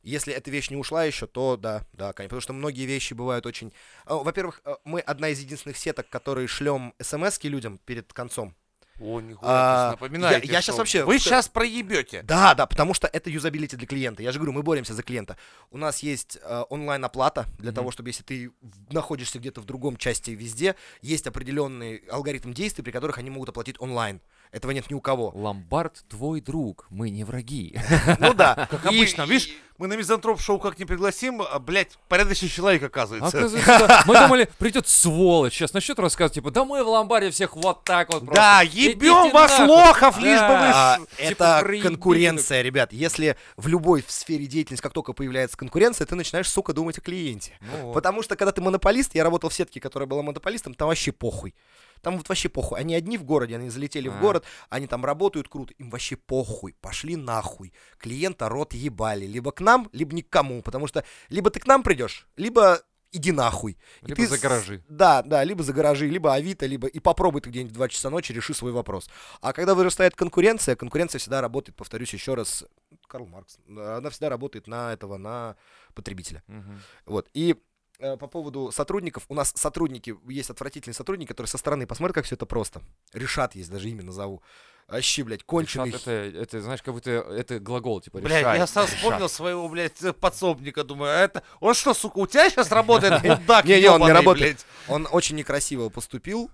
Если эта вещь не ушла еще, то да, да, конечно. Потому что многие вещи бывают очень... А, Во-первых, а, мы одна из единственных сеток, которые шлем смс людям перед концом. О, нихуя, А, напоминаете, я- я щас вообще- Вы сейчас проебете. Да, да, потому что это юзабилити для клиента. Я же говорю, мы боремся за клиента. У нас есть э, онлайн-оплата для Мгм. того, чтобы если ты находишься где-то в другом части везде, есть определенный алгоритм действий, при которых они могут оплатить онлайн. Этого нет ни у кого. Ломбард твой друг, мы не враги. Ну да. Как обычно, видишь, мы на мизантроп-шоу как не пригласим, а, блядь, порядочный человек оказывается. Оказывается, мы думали, придет сволочь, сейчас начнет рассказывать, типа, да мы в ломбаре всех вот так вот просто. Да, ебем вас нахуй. лохов, лишь бы вы... А, типа, это проебили. конкуренция, ребят. Если в любой сфере деятельности, как только появляется конкуренция, ты начинаешь, сука, думать о клиенте. Ну вот. Потому что, когда ты монополист, я работал в сетке, которая была монополистом, там вообще похуй. Там вот вообще похуй. Они одни в городе, они залетели в А. город, они там работают круто, им вообще похуй. Пошли нахуй. Клиента рот ебали. Либо к нам, либо ни к кому. Потому что либо ты к нам придешь, либо иди нахуй. И Либо ты за гаражи. Да, да, либо за гаражи, либо Авито, либо и попробуй ты где-нибудь в 2 часа ночи, реши свой вопрос. А когда вырастает конкуренция, конкуренция всегда работает, повторюсь еще раз, Карл Маркс, она всегда работает на этого, на потребителя. Мгм. Вот. И по поводу сотрудников, у нас сотрудники, есть отвратительные сотрудники, которые со стороны посмотрят, как все это просто. Решат есть, даже имя назову. Вообще, блядь, конченый. Решат, это, это, знаешь, как будто это глагол, типа, Блядь, решай, я сам вспомнил своего, блядь, э, подсобника, думаю, а это... Он что, сука, у тебя сейчас работает? Мудак Не-не, он не работает. Он очень некрасиво поступил.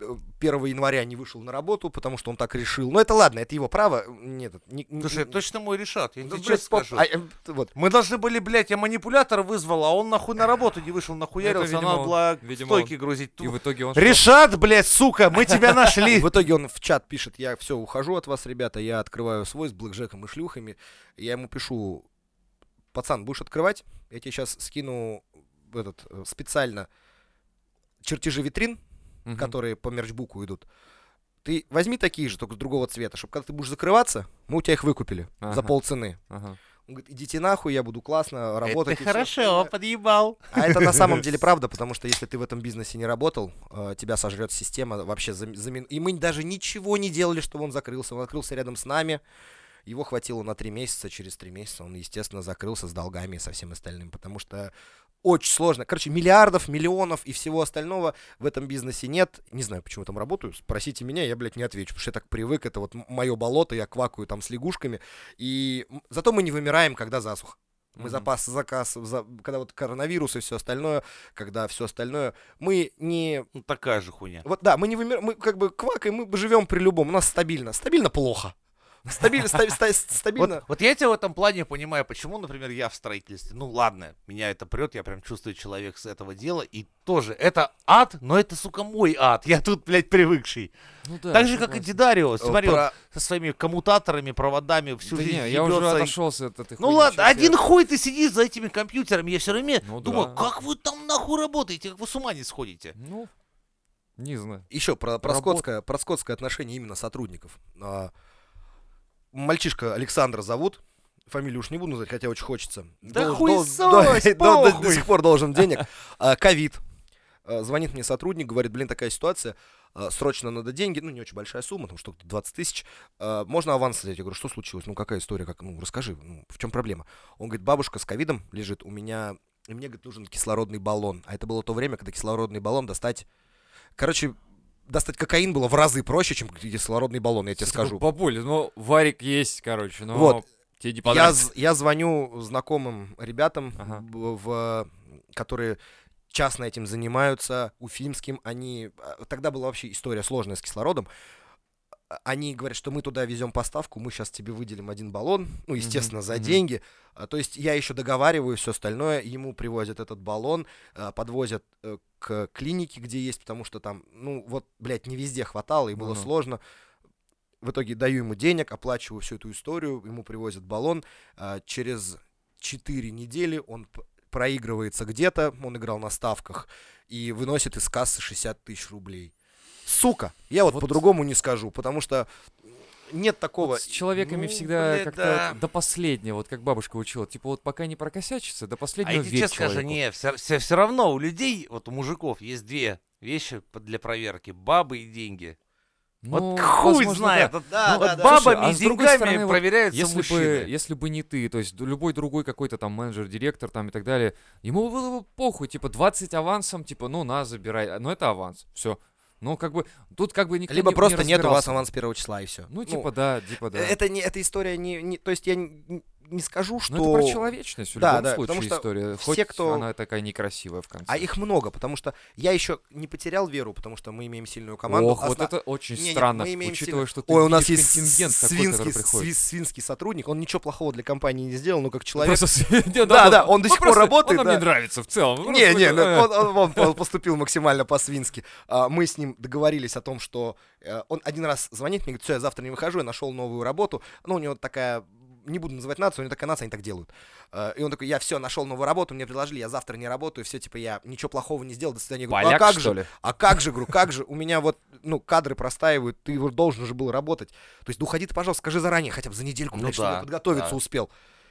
Э, 1 января не вышел на работу, потому что он так решил. Но это ладно, это его право. Нет, не, не- Слушай, это точно мой решат, я Ну, тебе блядь, скажу. а, э, вот. Мы должны были, блядь, я манипулятор вызвал, а он нахуй на работу не вышел, нахуярился, видимо, надо было видимо, стойки грузить. И в итоге он? Решат, блядь, сука, мы тебя нашли. В итоге он в чат пишет, я все, ухожу от вас, ребята, я открываю свой с блэкджеком и шлюхами. Я ему пишу, пацан, будешь открывать? Я тебе сейчас скину этот э, специально чертежи витрин, Мгм. которые по мерчбуку идут. Ты возьми такие же, только с другого цвета, чтобы когда ты будешь закрываться, мы у тебя их выкупили за Ага. полцены. Ага. Он говорит, идите нахуй, я буду классно работать. Это хорошо, остальное». подъебал. А это на самом деле правда, потому что если ты в этом бизнесе не работал, э, тебя сожрет система вообще за, за мин- И мы даже ничего не делали, чтобы он закрылся. Он открылся рядом с нами. Его хватило на три месяца. Через три месяца он, естественно, закрылся с долгами и со всем остальным. Потому что очень сложно. Короче, миллиардов, миллионов и всего остального в этом бизнесе нет. Не знаю, почему я там работаю. Спросите меня, я, блядь, не отвечу. Потому что я так привык. Это вот мое болото, я квакаю там с лягушками. И зато мы не вымираем, когда засуха. Мы Мгм. запас заказ, за- когда вот коронавирус и все остальное, когда все остальное, мы не, Ну, такая же хуйня. вот да, мы не вымираем, мы как бы квакаем, мы живем при любом, у нас стабильно, стабильно плохо, стабильно, ста- ста- стабильно. Вот, вот я тебя в этом плане понимаю, почему, например, я в строительстве. Ну ладно, меня это прет, я прям чувствую человек с этого дела. И тоже, это ад, но это, сука, мой ад. Я тут, блядь, привыкший. Ну да, так же, как и. Дидарио. Смотри, Про- со своими коммутаторами, проводами всю Да жизнь не, я уже отошелся от этой Ну ладно, один хуй ты сидишь за этими компьютерами, я все время Ну думаю, да. как вы там нахуй работаете, как вы с ума не сходите. Ну, Не знаю. Еще про, про, Работа. скотское, про скотское отношение именно сотрудников. А, мальчишка Александра зовут. Фамилию уж не буду называть, хотя очень хочется. Да Дол- хуй дол- сось, да, до- до- до похуй. сих пор должен денег. А, Ковид. А, Звонит мне сотрудник, говорит, блин, такая ситуация, а, срочно надо деньги, ну, не очень большая сумма, там что-то 20 тысяч, можно аванс взять? Я говорю, что случилось? Ну, какая история, как, ну, расскажи, ну, в чем проблема? Он говорит, бабушка с ковидом лежит, у меня, и мне, говорит, нужен кислородный баллон. А это было то время, когда кислородный баллон достать, короче, достать кокаин было в разы проще, чем кислородный баллон, я тебе скажу. Бабуля, ну, варик есть, короче, но Вот. тебе не Я, понравится. я звоню знакомым ребятам, Ага. в, в- которые частно этим занимаются, уфимским. Они а, тогда была вообще история сложная с кислородом. Они говорят, что мы туда везем поставку, мы сейчас тебе выделим один баллон, ну, естественно, за мгм. деньги. А, То есть я еще договариваю все остальное, ему привозят этот баллон, а, подвозят э, к клинике, где есть, потому что там, ну, вот, блядь, не везде хватало, и было Ну-ну. сложно. В итоге даю ему денег, оплачиваю всю эту историю, ему привозят баллон. А, Через 4 недели он проигрывается где-то, он играл на ставках, и выносит из кассы 60 тысяч рублей. Сука! Я вот, Вот- по-другому не скажу, потому что нет такого... Вот с человеками Ну, всегда как-то да. до последнего, вот как бабушка учила, типа вот пока не прокосячится, до А последнего я тебе честно скажу, не, все, все, равно у людей, вот у мужиков есть две вещи для проверки. Бабы и деньги. Ну, вот хуй возможно, знает. да. вот- Да, вот да, да. бабами Слушай, а и с другой деньгами стороны, вот проверяются Если мужчины. бы, если бы не ты, то есть любой другой какой-то там менеджер, директор там и так далее, ему было бы похуй, типа 20 авансом, типа, ну на, забирай, А, ну это аванс, все. Ну как бы, тут как бы никто Либо не- не просто нет у вас аванс первого числа, и все. Ну типа да, типа да. Это не, эта история не, не- то есть я не, не скажу, что... Ну это про человечность в Да, любом да, случае потому что история. все, Хоть кто- она такая некрасивая в конце. А их много, потому что я еще не потерял веру, потому что мы имеем сильную команду. Ох, вот Осна- это очень Не-не, странно, имеем учитывая, сильно- что ты Ой, у нас есть контингент такой, свинский, приходит. сви- свинский сотрудник, он ничего плохого для компании не сделал, но как человек... Просто с- не, Да, да, он до ну, сих пор работает, Он да. нам не нравится в целом. Ну, Не, не, такой, ну, э. он поступил максимально по-свински. А, Мы с ним договорились о том, что э, он один раз звонит мне, говорит, все, я завтра не выхожу, я нашел новую работу. Ну, у него такая, не буду называть нацию, у него такая нация, они так делают. Э, И он такой, я все, нашел новую работу, мне предложили, я завтра не работаю, все, типа, я ничего плохого не сделал, до свидания. Я говорю, ну, а Поляк, как что же? ли? А как же, говорю, как же? У меня вот, ну, кадры простаивают, ты должен же был работать. То есть, да уходи ты, пожалуйста, скажи заранее, хотя бы за недельку, Ну блядь, чтобы я да, подготовиться да. успел.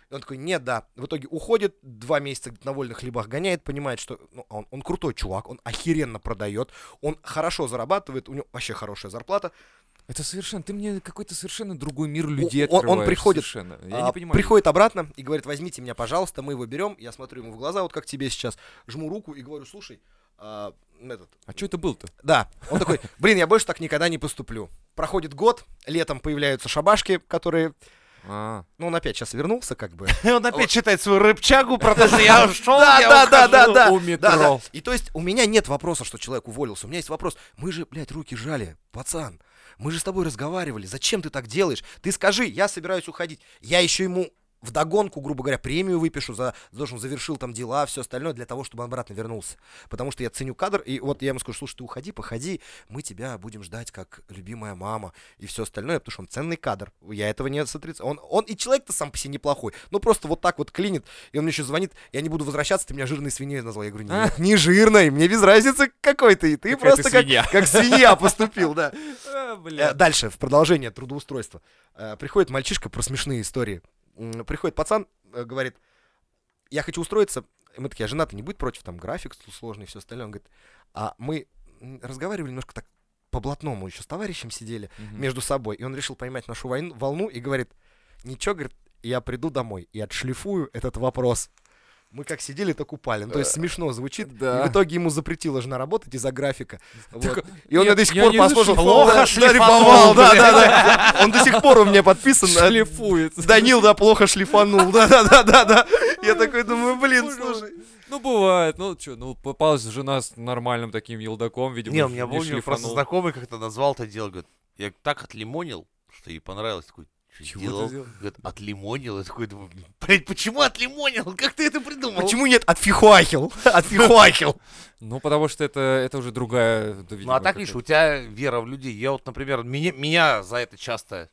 И он такой, нет, да. В итоге уходит, два месяца на вольных хлебах гоняет, понимает, что ну, он, он крутой чувак, он охеренно продает, он хорошо зарабатывает, у него вообще хорошая зарплата. Это совершенно, ты мне какой-то совершенно другой мир людей он- он открываешь приходит, совершенно. Я А, не понимаю. приходит обратно и говорит, возьмите меня, пожалуйста, мы его берем. Я смотрю ему в глаза, вот как тебе сейчас, жму руку и говорю, слушай, а, этот, А что это был-то? да. Он такой, блин, я больше так никогда не поступлю. Проходит год, летом появляются шабашки, которые, А, ну, он опять сейчас вернулся, как бы. Он опять читает свою рыбчагу про то, что я ушел, Да, да, да, да, у метро. И то есть у меня нет вопроса, что человек уволился. У меня есть вопрос. Мы же, блядь, руки жали, пацан. Мы же с тобой разговаривали. Зачем ты так делаешь? Ты скажи, я собираюсь уходить. Я еще ему вдогонку, грубо говоря, премию выпишу за, за то, что он завершил там дела, все остальное, для того, чтобы он обратно вернулся. Потому что я ценю кадр, и вот я ему скажу, слушай, ты уходи, походи, мы тебя будем ждать как любимая мама и все остальное, потому что он ценный кадр. Я этого не отрицаю. Он, он и человек-то сам по себе неплохой. Ну, просто вот так вот клинит, и он мне еще звонит, я не буду возвращаться, ты меня жирной свиньей назвал. Я говорю, нет, не жирной, мне без разницы какой ты, ты Какая ты просто как, свинья. как свинья поступил, да. А, Э. Дальше, в продолжение трудоустройства. Э, Приходит мальчишка про смешные истории. Приходит пацан, э, говорит, я хочу устроиться. Мы такие, а жена-то не будет против, там график сложный и все остальное. Он говорит, а мы разговаривали немножко так по-блатному еще с товарищем сидели Мгм. между собой. И он решил поймать нашу войну, волну и говорит, ничего, говорит, я приду домой и отшлифую этот вопрос. Мы как сидели, так упали. Ну, то есть смешно звучит. да. И в итоге ему запретила жена работать из-за графика. Вот. Так, И он нет, до сих я пор не послушал. Плохо Да, шлифанул, да, да, да. Он до сих пор у меня подписан. э, Шлифует. Данил, да, плохо шлифанул. Да, да, да, да, да. Я такой думаю, блин, слушай. Ну, бывает. Ну, что, ну, попалась жена с нормальным таким елдаком, видимо, Не, у меня был просто знакомый как-то назвал это дело, говорит, я так отлимонил, что ей понравилось, такой, Чего ты делал? сделал? Говорит, отлимонил, я такой думаю, блядь, почему отлимонил? Как ты это придумал? Почему нет отфихуахил? Отфихуахил. Ну, потому что это, это уже другая... да, Ну а так, видишь, у тебя вера в людей. Я вот, например, меня, меня за это часто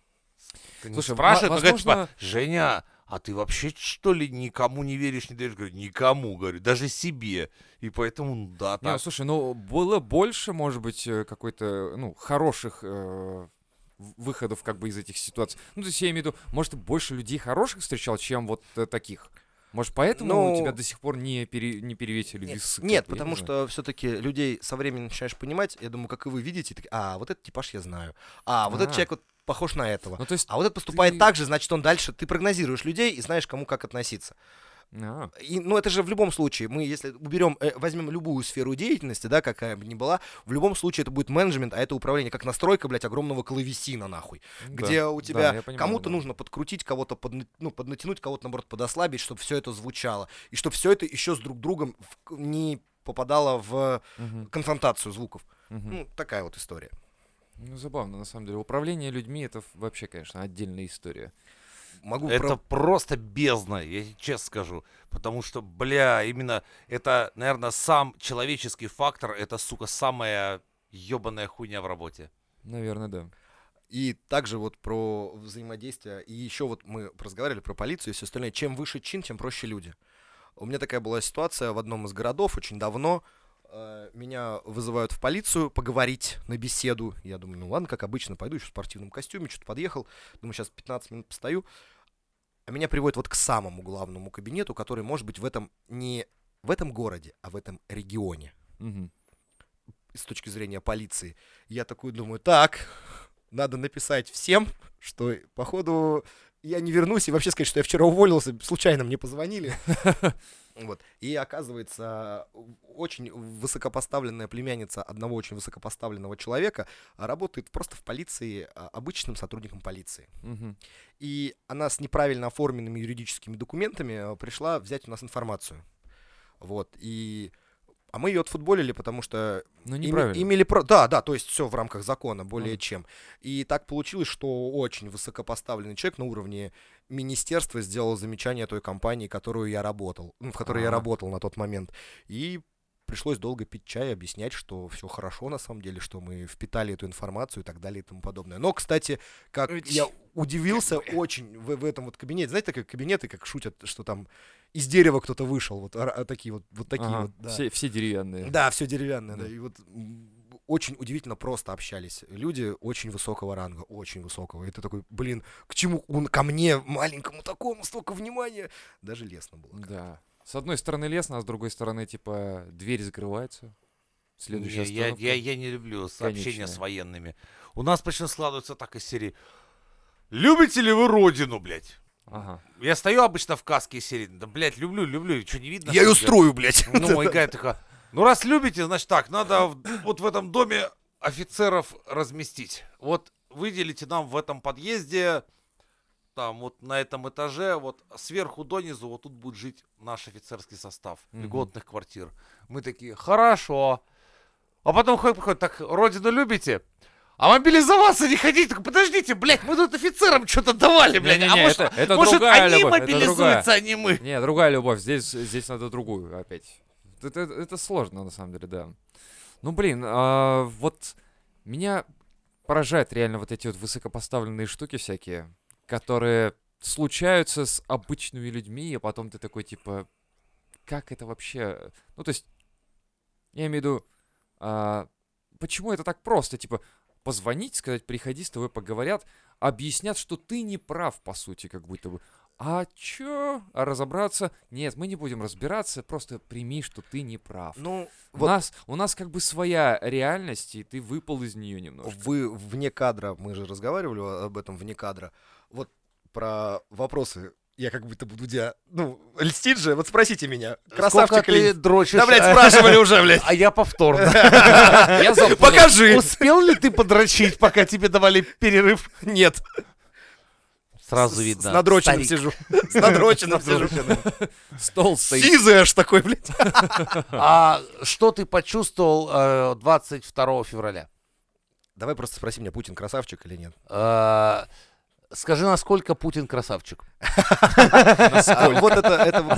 Слушай, спрашивают, ва- ну, говорят, типа, возможно- Женя, а ты вообще что ли никому не веришь, не даешь? Говорю, никому, говорю, даже себе. И поэтому, ну, да, Не, ну, так. слушай, ну было больше, может быть, э, какой-то, ну, хороших э, выходов как бы из этих ситуаций. Ну, то есть я имею в виду, может, ты больше людей хороших встречал, чем вот э, таких. Может, поэтому Ну, у тебя до сих пор не, пере- не перевесили Нет, весы? Нет, потому что все-таки людей со временем начинаешь понимать. Я думаю, как и вы видите, так, а, вот этот типаж я знаю. А, вот этот А. человек вот похож на этого. Ну, то есть... А вот этот поступает ты- так же, значит, он дальше. Ты прогнозируешь людей и знаешь, кому как относиться. А, И, ну, это же в любом случае. Мы, если уберем, э, возьмем любую сферу деятельности, да, какая бы ни была, в любом случае это будет менеджмент, а это управление, как настройка, блядь, огромного клавесина, нахуй. ну где да, у да, тебя понимаю, кому-то да. нужно подкрутить, кого-то подна- ну, поднатянуть, кого-то, наоборот, подослабить, чтобы все это звучало. И чтобы все это еще с друг другом в не попадало в Мгм, конфронтацию звуков. мгм. Ну, такая вот история. Ну, забавно, на самом деле. Управление людьми — это вообще, конечно, отдельная история. Могу Это про- просто бездна, я честно скажу. Потому что, бля, именно это, наверное, сам человеческий фактор, это, сука, самая ебаная хуйня в работе. Наверное, да. И также вот про взаимодействие. И еще вот мы разговаривали про полицию и все остальное. Чем выше чин, тем проще люди. У меня такая была ситуация в одном из городов очень давно. Э, Меня вызывают в полицию поговорить на беседу. Я думаю, ну ладно, как обычно, пойду еще в спортивном костюме, что-то подъехал. Думаю, сейчас 15 минут постою. А меня приводят вот к самому главному кабинету, который может быть в этом не в этом городе, а в этом регионе Мгм. с точки зрения полиции. Я такой думаю, так, надо написать всем, что, походу, я не вернусь, и вообще сказать, что я вчера уволился, случайно мне позвонили. Вот. И оказывается, очень высокопоставленная племянница одного очень высокопоставленного человека работает просто в полиции а, обычным сотрудником полиции. Мгм. И она с неправильно оформленными юридическими документами пришла взять у нас информацию. Вот. И... А мы ее отфутболили, потому что Ну, неправильно. имели про... Да, да, то есть все в рамках закона, более Мгм. чем. И так получилось, что очень высокопоставленный человек на уровне министерства сделал замечание той компании, которую я работал, ну, в которой я Ага. работал на тот момент. И пришлось долго пить чай, объяснять, что все хорошо на самом деле, что мы впитали эту информацию и так далее и тому подобное. Но, кстати, как Уть. я удивился очень в, в этом вот кабинете. Знаете, такие кабинеты, как шутят, что там из дерева кто-то вышел, вот а- а такие вот, вот такие Ага, вот. Да. все, все деревянные. Да, все деревянное, да. Да. И вот очень удивительно просто общались. Люди очень высокого ранга, очень высокого. И ты такой, блин, к чему он ко мне, маленькому такому, столько внимания? Даже лестно было. Да. С одной стороны лестно, а с другой стороны, типа, дверь закрывается. Следующая Не, я, я, я не люблю сообщения Конечная. с военными. У нас почему складывается так из серии. Любите ли вы родину, блядь? Ага. Я стою обычно в каске из серии. Да, блядь, люблю, люблю. Что, не видно? Я ее что ли?» строю, блядь. Ну, и Гая такая, ну раз любите, значит так, надо вот в этом доме офицеров разместить. Вот выделите нам в этом подъезде, там вот на этом этаже, вот сверху донизу, вот тут будет жить наш офицерский состав Мгм. льготных квартир. Мы такие, хорошо. А потом ходит, приходит, так, родину любите? А мобилизоваться не хотите? Так, подождите, блядь, мы тут офицерам что-то давали, блядь. а Не-не-не, может, это- это может другая они любовь, это мобилизуются, а не мы? Не, другая любовь. Здесь, здесь надо другую опять. Это, это- это сложно, на самом деле, да. Ну, блин, а, вот меня поражают реально вот эти вот высокопоставленные штуки всякие, которые случаются с обычными людьми, а потом ты такой, типа, как это вообще... Ну, то есть, я имею в виду, а, почему это так просто? Типа, позвонить, сказать, приходи, с тобой поговорят, объяснят, что ты не прав, по сути, как будто бы. А чё? А разобраться? Нет, мы не будем разбираться, просто прими, что ты не прав. Ну, У, вот нас, у нас как бы своя реальность, и ты выпал из нее немножко. вы вне кадра, мы же разговаривали об этом вне кадра. Вот про вопросы. Я как будто бы Дудя, ну, льстит же, вот спросите меня, красавчик Сколько или... ты дрочишь? Да, блядь, спрашивали уже, блядь. А я повторно. Покажи. Успел ли ты подрочить, пока тебе давали перерыв? Нет. Сразу С- видно. С надроченным старик. сижу. С надроченным сижу. Стол стоит. Сизый аж такой, блядь. А что ты почувствовал э, 22 февраля? Давай просто спроси меня, Путин красавчик или нет? Э, Скажи, насколько Путин красавчик? А, вот это, это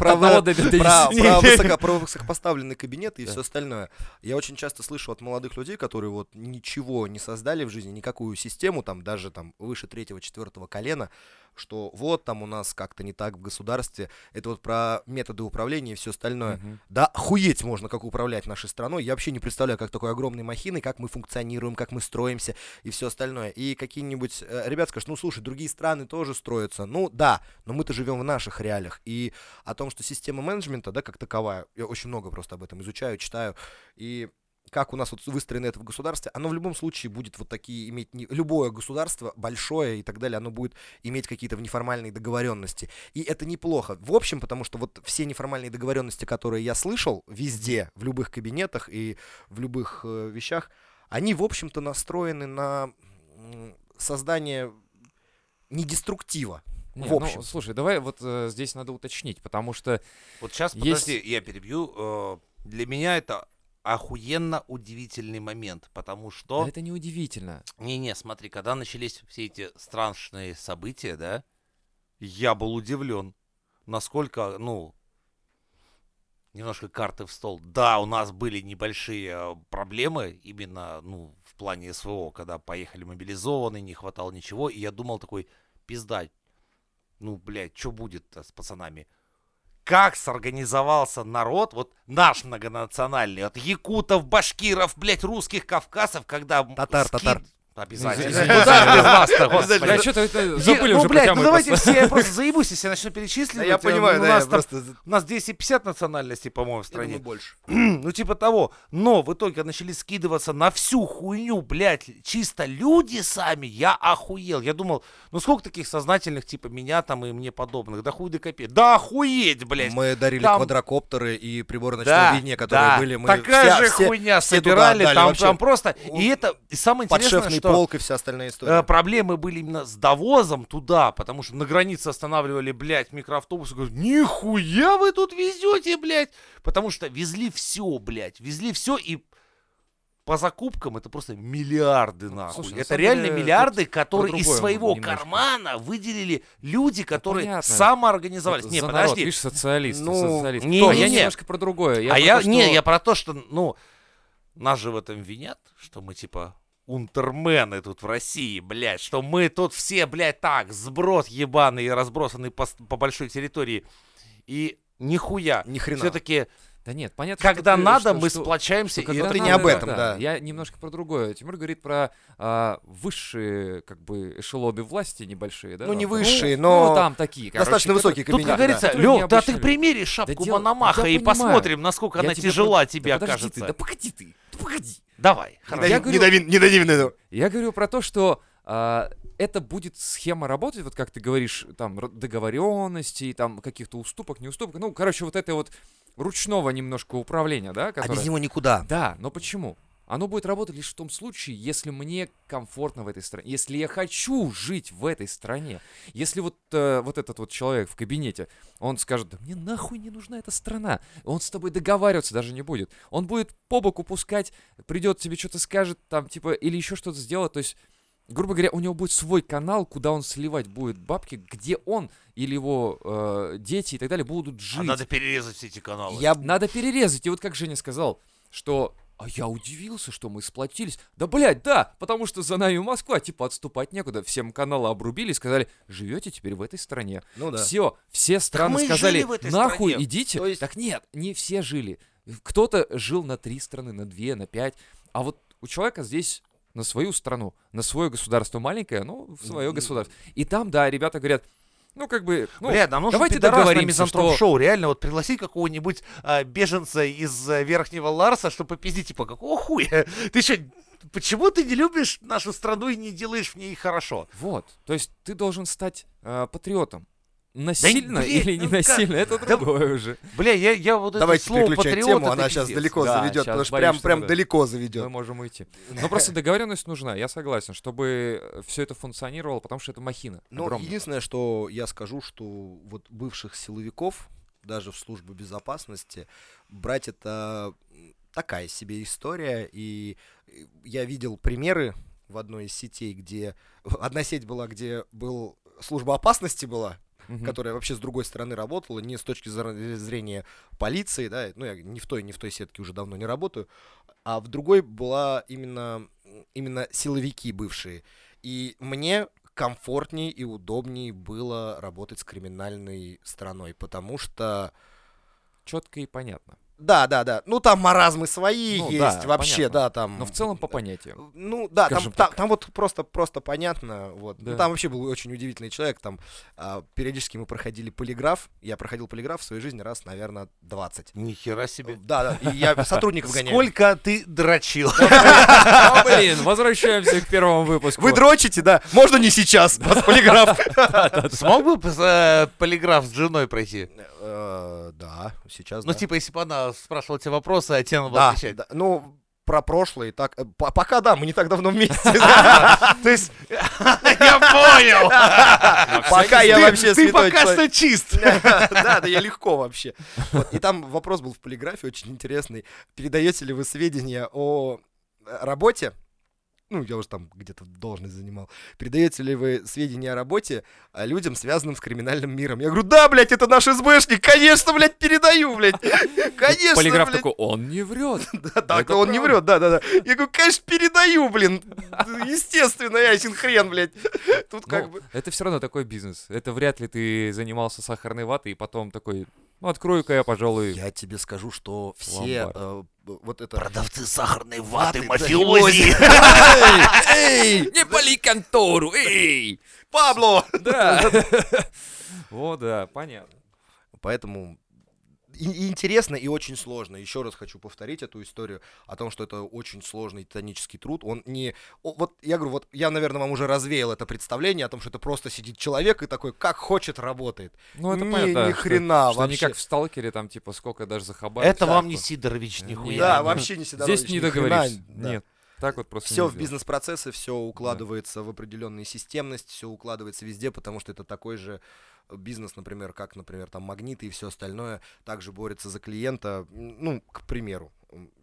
про, высокопоставленный кабинет и все остальное. Я очень часто слышу от молодых людей, которые вот ничего не создали в жизни, никакую систему, там даже там выше третьего, четвертого колена, что вот там у нас как-то не так в государстве. Это вот про методы управления и все остальное. Мгм. Да, охуеть можно, как управлять нашей страной. Я вообще не представляю, как такой огромной махиной, как мы функционируем, как мы строимся и все остальное. И какие-нибудь э, ребят скажут, ну слушай, другие страны тоже строятся. Ну да, но мы-то живем в наших реалиях. И о том, что система менеджмента, да, как таковая, я очень много просто об этом изучаю, читаю. И как у нас вот выстроено это в государстве, оно в любом случае будет вот такие иметь, не- любое государство, большое и так далее, оно будет иметь какие-то неформальные договоренности. И это неплохо. В общем, потому что вот все неформальные договоренности, которые я слышал везде, в любых кабинетах и в любых э, вещах, они, в общем-то, настроены на создание не деструктива. Не, в ну, общем. слушай, давай вот э, здесь надо уточнить, потому что Вот сейчас, Есть- подожди, я перебью. Э, Для меня это охуенно удивительный момент, потому что... да это неудивительно. Не-не, смотри, когда начались все эти страшные события, да, я был удивлен, насколько, ну, немножко карты в стол. Да, у нас были небольшие э, проблемы именно, ну, в плане СВО, когда поехали мобилизованные, не хватало ничего, и я думал такой, пизда, ну, блядь, что будет с пацанами? Как сорганизовался народ, вот наш многонациональный, от якутов, башкиров, блядь, русских, кавказов, когда... Татар, татар. Обязательно. Извините. Куда без нас-то, господи? Что-то это забыли ну, уже блядь, ну давайте все, я просто заебусь, если я начну перечисливать. я понимаю, ну, да, у нас я там- просто... У нас 250 национальностей, по-моему, в я думаю, стране. больше. Ну, типа того. Но в итоге начали скидываться на всю хуйню, блядь, чисто люди сами. Я охуел. Я думал, ну сколько таких сознательных, типа меня там и мне подобных? Да хуй да копей. Да охуеть, блядь. Мы дарили там- квадрокоптеры и приборы ночного Да, видения, которые да. были. Мы Такая вся- же все- хуйня все собирали, там, просто. У- И это, и самое интересное, что... полк и вся остальная Э, история. проблемы были именно с довозом туда, потому что на границе останавливали, блядь, микроавтобусы, говорят, нихуя вы тут везете, блядь, потому что везли все, блядь, везли все и по закупкам это просто миллиарды, нахуй. слушай, это реально деле, миллиарды, которые из своего немножко. кармана выделили люди, которые понятно. самоорганизовались. Вот не, за народ, подожди. видишь, социалисты, Ну, социалисты. не- а не- я не. немножко про другое. Я а про я, то, не, что- я про то, что, ну, нас же в этом винят, что мы, типа, унтермены тут в России, блядь, что мы тут все, блядь, так, сброд ебаный разбросанный по, по большой территории. И нихуя. Ни хрена. Все-таки, Да нет, понятно, когда что ты- надо, что- мы что- сплочаемся. что и это ты не об этом, да. Я немножко про другое. Тимур говорит про а, высшие, как бы, эшелоны власти небольшие, да? Ну, не там, высшие, ну, но Ну, там такие, короче, достаточно высокие Тут, как кабинеты. говорится, не Лёх, да ты примери шапку дело- Мономаха я и понимаю. посмотрим, насколько Я она тебе тяжела про- тебе да подожди окажется. ты, да погоди ты, да погоди. Давай, хорошо. Я говорю- не дави на это. Я говорю про то, что а, это будет схема работать, вот как ты говоришь, там, договоренностей, там, каких-то уступок, не уступок. Ну, короче, вот это вот ручного немножко управления, да, А которое... без него никуда. Да, но почему? Оно будет работать лишь в том случае, если мне комфортно в этой стране, если я хочу жить в этой стране. Если вот, э, вот этот вот человек в кабинете, он скажет, да мне нахуй не нужна эта страна. Он с тобой договариваться даже не будет. Он будет по боку пускать, придет тебе что-то скажет, там, типа, или еще что-то сделать. То есть, грубо говоря, у него будет свой канал, куда он сливать будет бабки, где он или его э, дети и так далее будут жить. А надо перерезать все эти каналы. Я Надо перерезать. И вот как Женя сказал, что а я удивился, что мы сплотились. Да, блядь, да, потому что за нами Москва, типа, отступать некуда. Всем каналы обрубили и сказали, живете теперь в этой стране. Ну да. Все, все страны мы и сказали, жили в этой нахуй стране». идите. То есть- Так нет, не все жили. Кто-то жил на три страны, на две, на пять. А вот у человека здесь на свою страну, на свое государство маленькое, ну, в свое государство. И там, да, ребята говорят, ну, как бы, ну, Бля, нам нужно давайте пидорас на договоримся, мизантроп-шоу. Реально, вот пригласить какого-нибудь а, беженца из а, Верхнего Ларса, чтобы попиздить, типа, какого хуя? Ты что, почему ты не любишь нашу страну и не делаешь в ней хорошо? Вот, то есть ты должен стать э, патриотом. Да Насильно блин, или не ну как? насильно, это Да другое уже. Бля, я, я вот Давайте это слово переключать патриот, тему, это она сейчас пиздец. далеко Да, заведет, щас потому что боюсь, прям, прям да. далеко Мы заведет. можем уйти. Но просто договоренность нужна, я согласен, чтобы все это функционировало, потому что это махина. Но огромная. Ну, единственное, что я скажу, что вот бывших силовиков, даже в службе безопасности, брать это такая себе история. И э, я видел примеры в одной из сетей, где одна сеть была, где был служба опасности была, Мгм. которая вообще с другой стороны работала, не с точки зр- зрения полиции, да, ну я не в той, не в той сетке уже давно не работаю, а в другой была именно, именно силовики бывшие. И мне комфортнее и удобнее было работать с криминальной стороной, потому что Четко и понятно. Да, да, да. Ну там маразмы свои Ну, есть, да, вообще, понятно. да, там. Но в целом по понятиям. Ну да, там, там, там вот просто, просто понятно. Вот. Ну, Да. там вообще был очень удивительный человек. Там а, периодически мы проходили полиграф. Я проходил полиграф в своей жизни раз, наверное, 20. Нихера себе. Да, да. И я сотрудников гоняю. Сколько ты дрочил? Блин, возвращаемся к первому выпуску. Вы дрочите, да? Можно не сейчас, полиграф. Смог бы э, полиграф с женой пройти? Э, Да, сейчас. Ну, да. типа, если бы она спрашивала тебя вопросы, а тебе надо Да, отвечать. да. Ну, про прошлое так. э, по- Пока да, мы не так давно вместе. То есть, я понял. Пока я вообще Ты пока что чист. Да, да, я легко вообще. И там вопрос был в полиграфе очень интересный. Передаете ли вы сведения о э, работе? Ну, я уже там где-то должность занимал. Передаете ли вы сведения о работе а, людям, связанным с криминальным миром? Я говорю, да, блядь, это наш СБшник, конечно, блядь, передаю, блядь. Конечно, Полиграф блядь. такой, он не врет. Да, так Это он не врет, да, да, да. Я говорю, конечно, передаю, блин. Естественно, ясен хрен, блядь. Тут как Ну, бы... это все равно такой бизнес. Это вряд ли ты занимался сахарной ватой и потом такой, ну, открою-ка я, пожалуй, Я тебе скажу, что все э, вот это... Продавцы сахарной ваты, да, мафиози. Эй, Не пали контору, эй! Пабло! Да. О, да, понятно. Поэтому и- интересно и очень сложно. Еще раз хочу повторить эту историю о том, что это очень сложный титанический труд. Он не... вот я говорю, вот я, наверное, вам уже развеял это представление о том, что это просто сидит человек и такой, как хочет, работает. Ну, это Не- понятно. да, ни что- хрена что не вообще. как в Сталкере, там, типа, сколько даже за хабар. Это вам всякого. не Сидорович, нихуя. Да, вообще не Сидорович, Здесь не ни хрена, договоришься. да. Нет. Так вот просто Все в бизнес-процессы, все укладывается в определенные системность, все укладывается везде, потому что это такой же бизнес, например, как, например, там магниты и все остальное, также борется за клиента, ну, к примеру.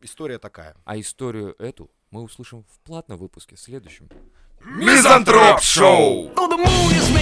История такая. А историю эту мы услышим в платном выпуске следующем. Мизантроп Шоу! Oh, the moon is